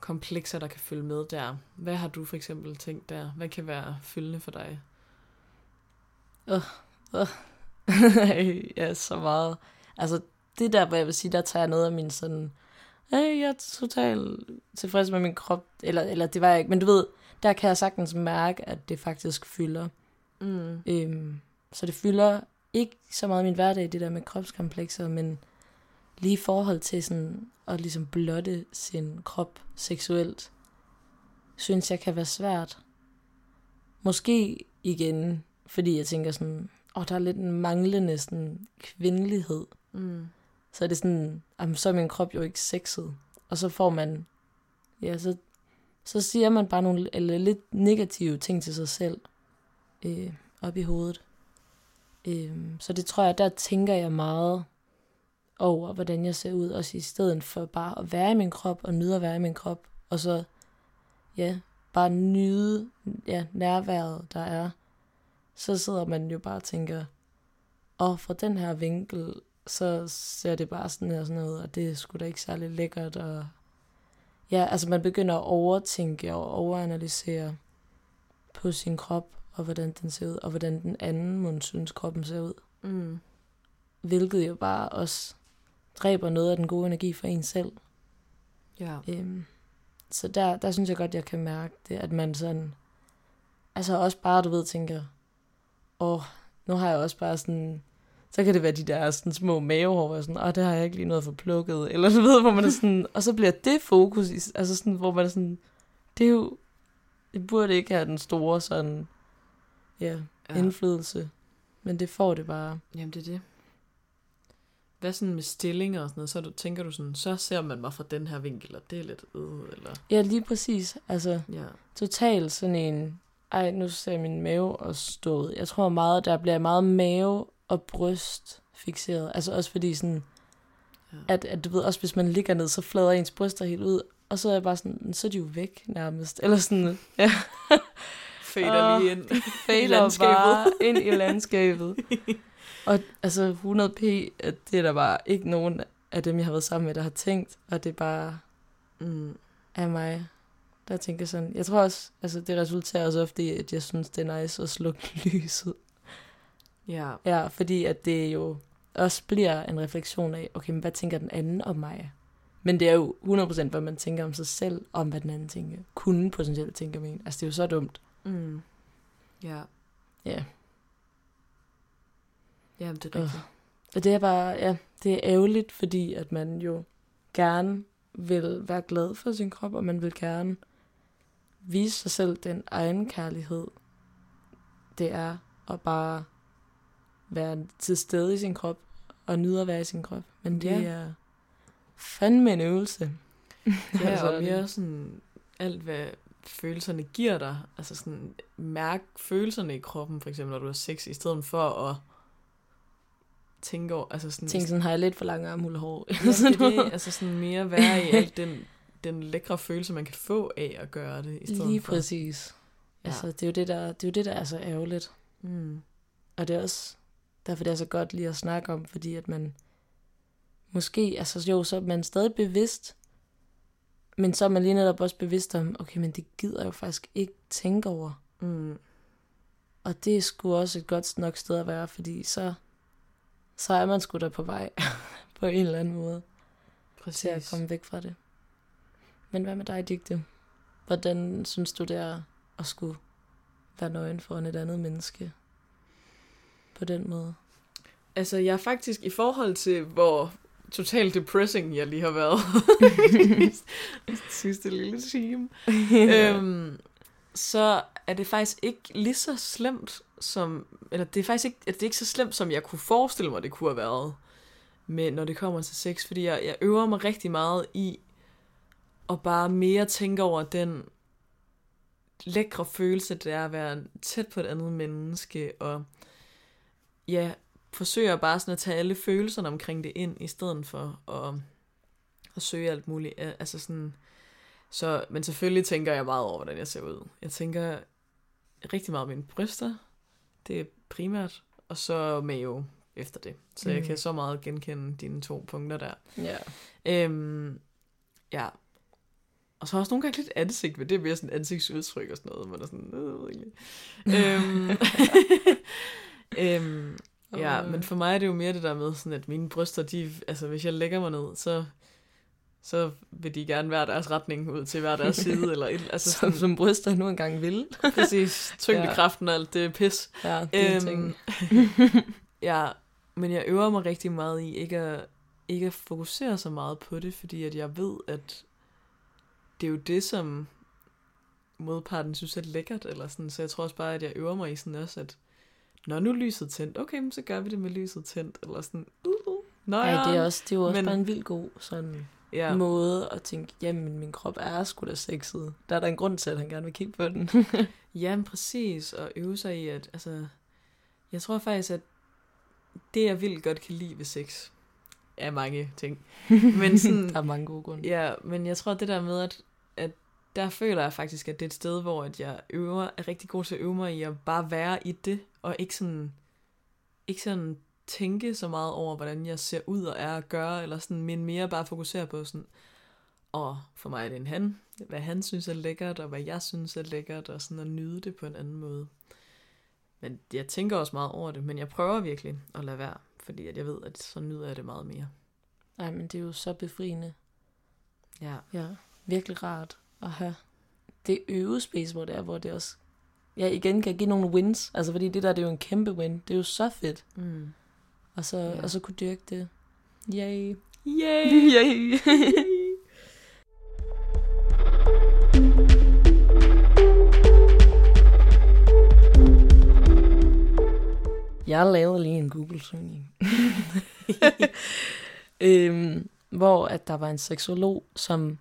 komplekser, der kan følge med der. Hvad har du for eksempel tænkt der? Hvad kan være fyldende for dig? [LAUGHS] ja, så meget. Altså, det der, hvor jeg vil sige, der tager jeg noget af min sådan, hey, jeg er totalt tilfreds med min krop, eller, eller det var jeg ikke, men du ved, der kan jeg sagtens mærke, at det faktisk fylder. Mm. Øhm, så det fylder ikke så meget min hverdag, det der med kropskomplekser, men lige i forhold til sådan at ligesom blotte sin krop seksuelt, synes jeg kan være svært. Måske igen, fordi jeg tænker sådan, oh, der er lidt en manglende sådan kvindelighed. Mm. Så er det sådan, jamen, så er min krop jo ikke sexet. Og så får man, ja, så, så siger man bare nogle eller lidt negative ting til sig selv øh, op i hovedet. Øh, så det tror jeg, der tænker jeg meget over, hvordan jeg ser ud, også i stedet for bare at være i min krop og nyde at være i min krop, og så, ja, bare nyde ja, nærværet, der er. Så sidder man jo bare og tænker, og fra den her vinkel, så ser det bare sådan her sådan noget, og det er sgu da ikke særlig lækkert, og ja, altså man begynder at overtænke og overanalysere på sin krop, og hvordan den ser ud, og hvordan den anden må synes kroppen ser ud. Mm. Hvilket jo bare også dræber noget af den gode energi for en selv. Ja. Øhm, så der, der synes jeg godt, jeg kan mærke det, at man sådan, altså også bare, du ved, tænker, åh, nu har jeg også bare sådan, så kan det være de der sådan små mavehår, hvor sådan, åh, det har jeg ikke lige noget for plukket, [LAUGHS] eller du ved, hvor man er sådan, og så bliver det fokus, i, altså sådan, hvor man er sådan, det er jo, det burde ikke have den store sådan, ja, ja. indflydelse, men det får det bare. Jamen, det er det. Hvad sådan med stillinger og sådan noget, så du, tænker du sådan, så ser man mig fra den her vinkel, og det er lidt øh, eller... Ja, lige præcis, altså, Ja. totalt sådan en, ej, nu ser min mave og stået. Jeg tror meget, der bliver meget mave og bryst fixeret. Altså også fordi sådan, Ja. at, at du ved, også hvis man ligger ned, så flader ens bryster helt ud. Og så er jeg bare sådan, så er de jo væk nærmest. Eller sådan, [LAUGHS] ja, Fader lige ind. fader landskabet. bare ind i landskabet. [LAUGHS] og altså 100p, at det er der bare ikke nogen af dem, jeg har været sammen med, der har tænkt. Og det er bare Mm. af mig, der tænker sådan. Jeg tror også, altså det resulterer også ofte i, at jeg synes, det er nice at slukke [LAUGHS] lyset. Ja. Ja, fordi at det jo også bliver en refleksion af, okay, men hvad tænker den anden om mig? Men det er jo 100% hvad man tænker om sig selv, om hvad den anden tænker. Kunne potentielt tænke om en. Altså, det er jo så dumt. Mm. Ja. Ja. Jamen, det er rigtigt. Og det er bare, ja, det er ærgerligt, fordi at man jo gerne vil være glad for sin krop, og man vil gerne vise sig selv den egen kærlighed, det er at bare være til stede i sin krop, og nyde at være i sin krop. Men det Ja. er fandme en øvelse. [LAUGHS] Ja, Altså, og mere sådan alt, hvad følelserne giver dig. Altså sådan, mærk følelserne i kroppen, for eksempel, når du har sex, i stedet for at tænke over, altså sådan... Tænk sådan, har jeg lidt for lange armhulehår? Ja, det det, [LAUGHS] altså sådan mere være i alt den, den lækre følelse, man kan få af at gøre det, i stedet Lige for... præcis. Ja. Altså, det er, jo det, der, det er jo det, der er så ærgerligt. Mm. Og det er også derfor, det er så godt lige at snakke om, fordi at man måske, altså jo, så er man stadig bevidst, men så er man lige netop også bevidst om, okay, men det gider jeg jo faktisk ikke tænke over. Mm. Og det er sgu også et godt nok sted at være, fordi så, så er man sgu da på vej [LAUGHS] på en eller anden måde til at Præcis. komme væk fra det. Men hvad med dig, Digte? Hvordan synes du, det er at skulle være nøgen foran et andet menneske på den måde? Altså, jeg er faktisk i forhold til, hvor totalt depressing jeg lige har været [LAUGHS] sidste lille time, øhm, så er det faktisk ikke lige så slemt som, eller det er faktisk ikke, det er ikke så slemt, som jeg kunne forestille mig, det kunne have været, med, når det kommer til sex, fordi jeg, jeg øver mig rigtig meget i at bare mere tænke over den lækre følelse, det er at være tæt på et andet menneske, og ja, forsøger bare sådan at tage alle følelserne omkring det ind, i stedet for at, at søge alt muligt. Altså sådan, så, men selvfølgelig tænker jeg meget over, hvordan jeg ser ud. Jeg tænker rigtig meget på mine bryster. Det er primært. Og så mave efter det. Så mm. jeg kan så meget genkende dine to punkter der. Ja. Øhm, ja. Og så også nogle gange lidt ansigt, men det er mere sådan ansigtsudtryk og sådan noget, man er sådan, øh, jeg ved ikke [LAUGHS] øhm, øhm, ja, men for mig er det jo mere det der med, sådan at mine bryster, de, altså hvis jeg lægger mig ned, så, så vil de gerne hver deres retning ud til hver deres [LAUGHS] side, eller et, altså som, sådan, som bryster nu engang vil. [LAUGHS] præcis, tyngdekraften og alt det er pis. Ja, det er Øhm, ting. ja, men jeg øver mig rigtig meget i ikke at, ikke at fokusere så meget på det, fordi at jeg ved, at det er jo det, som modparten synes er lækkert, eller sådan, så jeg tror også bare, at jeg øver mig i sådan også, at når nu lyset tændt, okay, så gør vi det med lyset tændt, eller sådan, uh, uh, nå Ja, det er, også, det er jo også Men- bare en vild god sådan ja, ja. måde at tænke, jamen min krop er sgu da sexet. Der er der en grund til, at han gerne vil kigge på den. [LAUGHS] ja, men præcis, og øve sig i, at, altså, jeg tror faktisk, at det, jeg vildt godt kan lide ved sex, er mange ting, [LAUGHS] men sådan, der er mange gode grunde. Ja, men jeg tror det der med, at, at der føler jeg faktisk, at det er et sted, hvor at jeg øver, er rigtig god til at øve mig i at bare være i det, og ikke sådan, ikke sådan tænke så meget over, hvordan jeg ser ud og er at gøre, eller sådan, men mere bare fokusere på sådan, og for mig er det en han, hvad han synes er lækkert, og hvad jeg synes er lækkert, og sådan at nyde det på en anden måde. Men jeg tænker også meget over det, men jeg prøver virkelig at lade være, fordi at jeg ved, at så nyder jeg det meget mere. Nej, men det er jo så befriende. Ja. Ja, virkelig rart at have det øvespace, hvor det er, hvor det også ja, igen kan give nogle wins. Altså, fordi det der, det er jo en kæmpe win. Det er jo så fedt. Mm. Og så, Ja. ja. og så kunne dyrke det. Yay. Yay! [LAUGHS] Yay. [LAUGHS] Jeg lavede lige en Google-søgning. [LAUGHS] øhm, hvor at der var en seksolog, som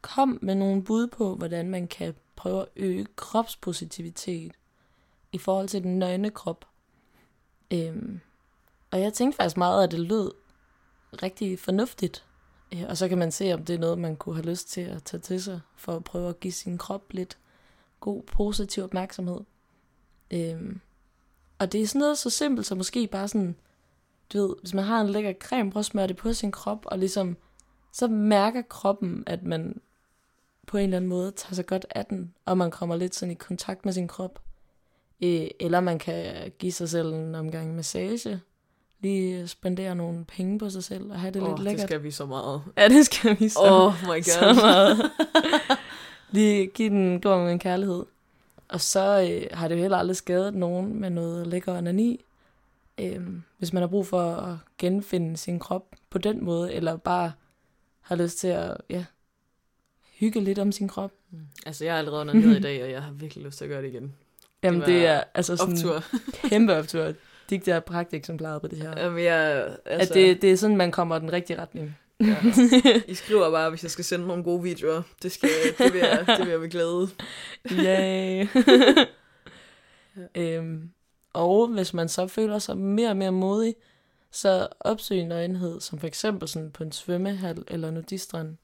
kom med nogle bud på, hvordan man kan prøve at øge kropspositivitet i forhold til den nøgne krop. Øhm, og jeg tænkte faktisk meget, at det lød rigtig fornuftigt. Øh, Og så kan man se, om det er noget, man kunne have lyst til at tage til sig, for at prøve at give sin krop lidt god, positiv opmærksomhed. Øhm, og det er sådan noget så simpelt, som måske bare sådan, du ved, hvis man har en lækker creme, prøv at smøre det på sin krop, og ligesom, så mærker kroppen, at man på en eller anden måde tager sig godt af den, og man kommer lidt sådan i kontakt med sin krop. Øh, eller man kan give sig selv en omgang massage, lige spendere nogle penge på sig selv, og have det Åh, lidt det lækkert. skal vi så meget. Ja, det skal vi så. Oh my [LAUGHS] så god. meget. [LAUGHS] Lige give den god en kærlighed. Og så øh, har det jo heller aldrig skadet nogen med noget lækker onani. Øhm, hvis man har brug for at genfinde sin krop på den måde, eller bare har lyst til at ja, hygge lidt om sin krop. Altså, jeg er allerede nede i dag, og jeg har virkelig lyst til at gøre det igen. Jamen var det, er altså sådan Optur. [LAUGHS] kæmpe optur. Dig der er pragteksemplaret på det her. Jamen, jeg, Altså... At det, det er sådan, man kommer den rigtige retning. Ja. [LAUGHS] I skriver bare, hvis jeg skal sende nogle gode videoer. Det, skal, det, vil, jeg, det vil jeg med glæde. Yay. [LAUGHS] øhm, og hvis man så føler sig mere og mere modig, så opsøg nøgenhed, som for eksempel sådan på en svømmehal eller nudistrand.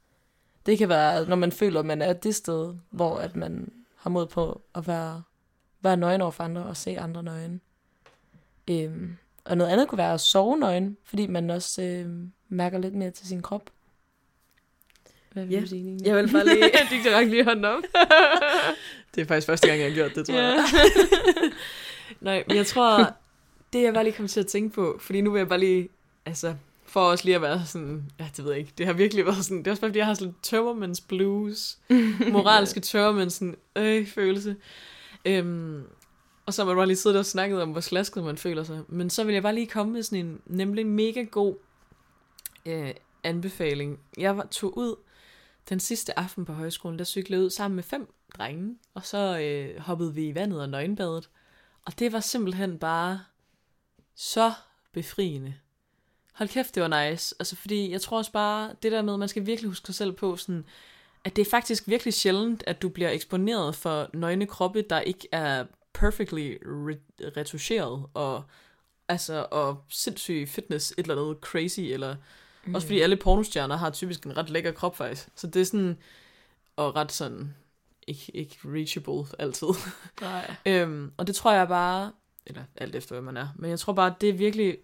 Det kan være, når man føler, at man er det sted, hvor at man har mod på at være, være nøgen over for andre og se andre nøgen. Øhm, og noget andet kunne være at sove nøgen, fordi man også øhm, mærker lidt mere til sin krop. Hvad vil Ja. du sige, Line? Jeg vil bare lige... det kan ikke lige hånden op. [LAUGHS] det er faktisk første gang, jeg har gjort det, tror Ja. jeg. [LAUGHS] Nej, men jeg tror, det jeg bare lige kom til at tænke på, fordi nu vil jeg bare lige, altså, for også lige at være sådan, ja, det ved jeg ikke, det har virkelig været sådan, det er også bare, fordi jeg har sådan tømmermænds blues, [LAUGHS] moralske tørmænds sådan, øh, følelse. Øhm, og så har man bare lige siddet og snakket om, hvor slasket man føler sig. Men så vil jeg bare lige komme med sådan en nemlig mega god øh, anbefaling. Jeg var, tog ud den sidste aften på højskolen, der cyklede jeg ud sammen med fem drenge, og så øh, hoppede vi i vandet og nøgenbadet. Og det var simpelthen bare så befriende. Hold kæft, det var nice. Altså, fordi jeg tror også bare, det der med, at man skal virkelig huske sig selv på, sådan, at det er faktisk virkelig sjældent, at du bliver eksponeret for nøgne kroppe, der ikke er perfectly re- retuscheret, og, altså, og sindssyg fitness, et eller andet crazy, eller mm. også fordi alle pornostjerner har typisk en ret lækker krop faktisk. Så det er sådan, og ret sådan, ikke, ikke reachable altid. Nej. [LAUGHS] Øhm, og det tror jeg bare, eller alt efter hvad man er, men jeg tror bare, det er virkelig,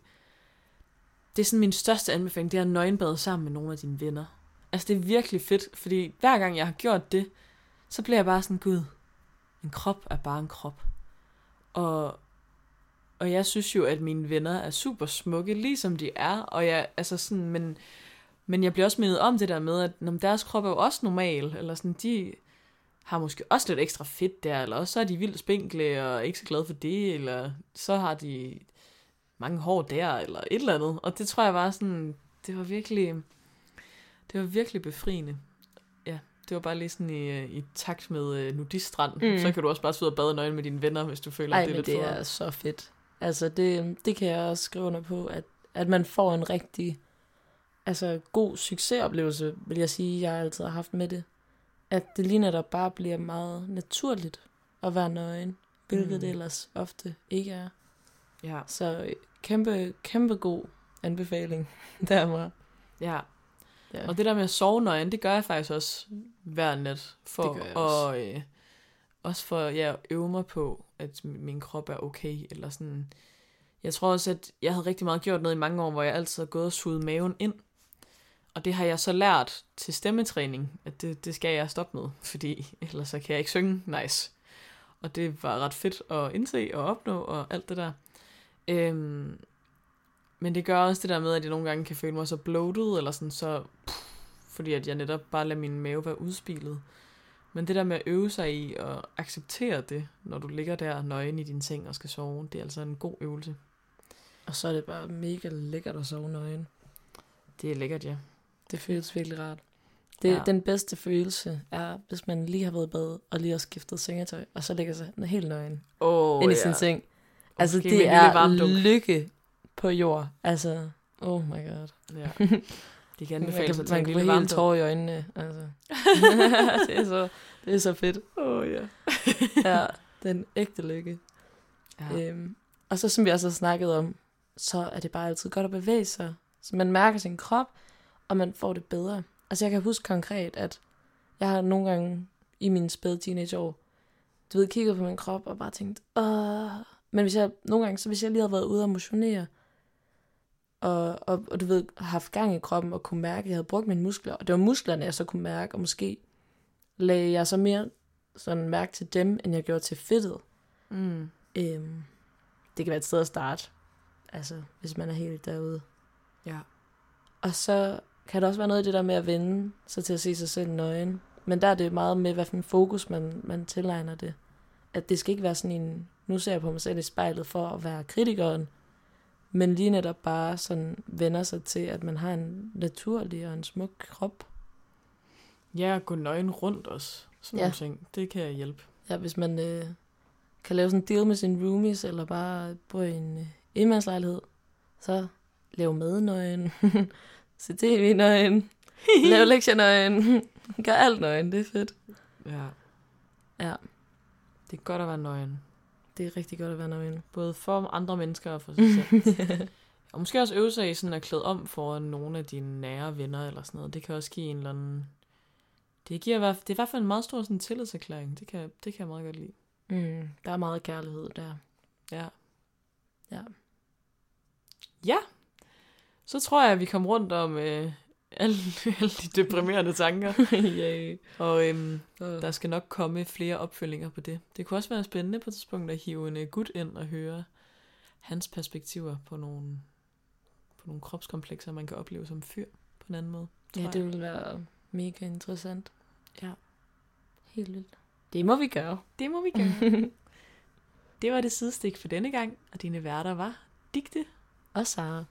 det er sådan min største anbefaling, det er at nøgenbade sammen med nogle af dine venner. Altså det er virkelig fedt, fordi hver gang jeg har gjort det, så bliver jeg bare sådan, gud, en krop er bare en krop. Og, og jeg synes jo, at mine venner er super smukke, ligesom de er, og jeg, altså sådan, men Men jeg bliver også mindet om det der med, at når deres krop er jo også normal, eller sådan, de har måske også lidt ekstra fedt der, eller også så er de vildt spinkle og ikke så glade for det, eller så har de mange hår der, eller et eller andet. Og det tror jeg var sådan, det var virkelig, det var virkelig befriende. Det var bare lige sådan i, øh, i takt med nudiststrand. Mm. Så kan du også bare sidde og bade nøgen med dine venner, hvis du føler, Ej, at det er men lidt det for... er så fedt. Altså, det, det kan jeg også skrive under på, at, at man får en rigtig altså, god succesoplevelse, vil jeg sige, jeg altid har haft med det. At det lige netop bare bliver meget naturligt at være nøgen, hvilket Mm. mm. det ellers ofte ikke er. Ja, Så øh, kæmpe, kæmpe god anbefaling [LAUGHS] derfra. ja. Ja. Og det der med at sove nøgen, det gør jeg faktisk også hver nat. For jeg også. at, øh, også for ja, at øve mig på, at min min krop er okay. Eller sådan. Jeg tror også, at jeg havde rigtig meget gjort noget i mange år, hvor jeg altid har gået og suget maven ind. Og det har jeg så lært til stemmetræning, at det, det skal jeg stoppe med, fordi [LAUGHS] ellers så kan jeg ikke synge nice. Og det var ret fedt at indse og opnå og alt det der. Øhm, men det gør også det der med, at jeg nogle gange kan føle mig så bloated, eller sådan så, pff, fordi at jeg netop bare lader min mave være udspilet. Men det der med at øve sig i at acceptere det, når du ligger der nøgen i din seng og skal sove, det er altså en god øvelse. Og så er det bare mega lækkert at sove nøgen. Det er lækkert, ja. Det føles virkelig rart. Det, Ja. ja. Den bedste følelse er, hvis man lige har været i bad, og lige har skiftet sengetøj, og så lægger sig helt nøgen Oh, ind i sin seng. Altså, med det er lykke på jord. Altså, oh my god. Ja. [LAUGHS] Det kan anbefales at tage en lille varmdunk. tårer i øjnene. Altså. [LAUGHS] det, er så, det er så fedt. Åh, ja. Ja, den ægte lykke. Ja. Øhm, og så som vi også har snakket om, så er det bare altid godt at bevæge sig. Så man mærker sin krop, og man får det bedre. Altså jeg kan huske konkret, at jeg har nogle gange i mine spæde teenageår, du ved, kigget på min krop og bare tænkt, Åh. Men hvis jeg, nogle gange, så hvis jeg lige havde været ude og motionere, og, og, og du ved, haft gang i kroppen og kunne mærke, at jeg havde brugt mine muskler, og det var musklerne, jeg så kunne mærke, og måske lagde jeg så mere sådan mærke til dem, end jeg gjorde til fedtet. Mm. Øhm, det kan være et sted at starte, altså hvis man er helt derude. Ja. Og så kan der også være noget i det der med at vende sig til at se sig selv nøgen. Men der er det meget med, hvad for en fokus man, man tilegner det. At det skal ikke være sådan en, nu ser jeg på mig selv i spejlet for at være kritikeren, men lige netop bare sådan vender sig til, at man har en naturlig og en smuk krop. Ja, gå nøgen rundt også. Sådan Ja. nogle ting. Det kan hjælpe. Ja, hvis man øh, kan lave sådan en deal med sine roomies, eller bare bo i en øh, enmandslejlighed, så lav madnøgen, [LAUGHS] se tv-nøgen, [LAUGHS] lav lektiernøgen, [LAUGHS] gør alt nøgen, det er fedt. Ja. Ja. Det er godt at være nøgen. Det er rigtig godt at være nøgen. Både for andre mennesker og for sig selv. [LAUGHS] og måske også øve sig i sådan at klæde om for nogle af dine nære venner eller sådan noget. Det kan også give en eller anden... Det, giver, det er i hvert fald en meget stor sådan, tillidserklæring. Det kan, det kan jeg meget godt lide. Mm, der er meget kærlighed der. Ja. Ja. Ja. Så tror jeg, at vi kom rundt om øh, alle, [LAUGHS] alle de deprimerende tanker. [LAUGHS] Yay. Og øhm, Uh. der skal nok komme flere opfølginger på det. Det kunne også være spændende på et tidspunkt at hive en øh, gut ind og høre hans perspektiver på nogle, på nogle kropskomplekser, man kan opleve som fyr på en anden måde. Ja, jeg. det vil være mega interessant. Ja. Helt vildt. Det må vi gøre. [LAUGHS] Det må vi gøre. det var det sidestik for denne gang, og dine værter var Digte Og Sara.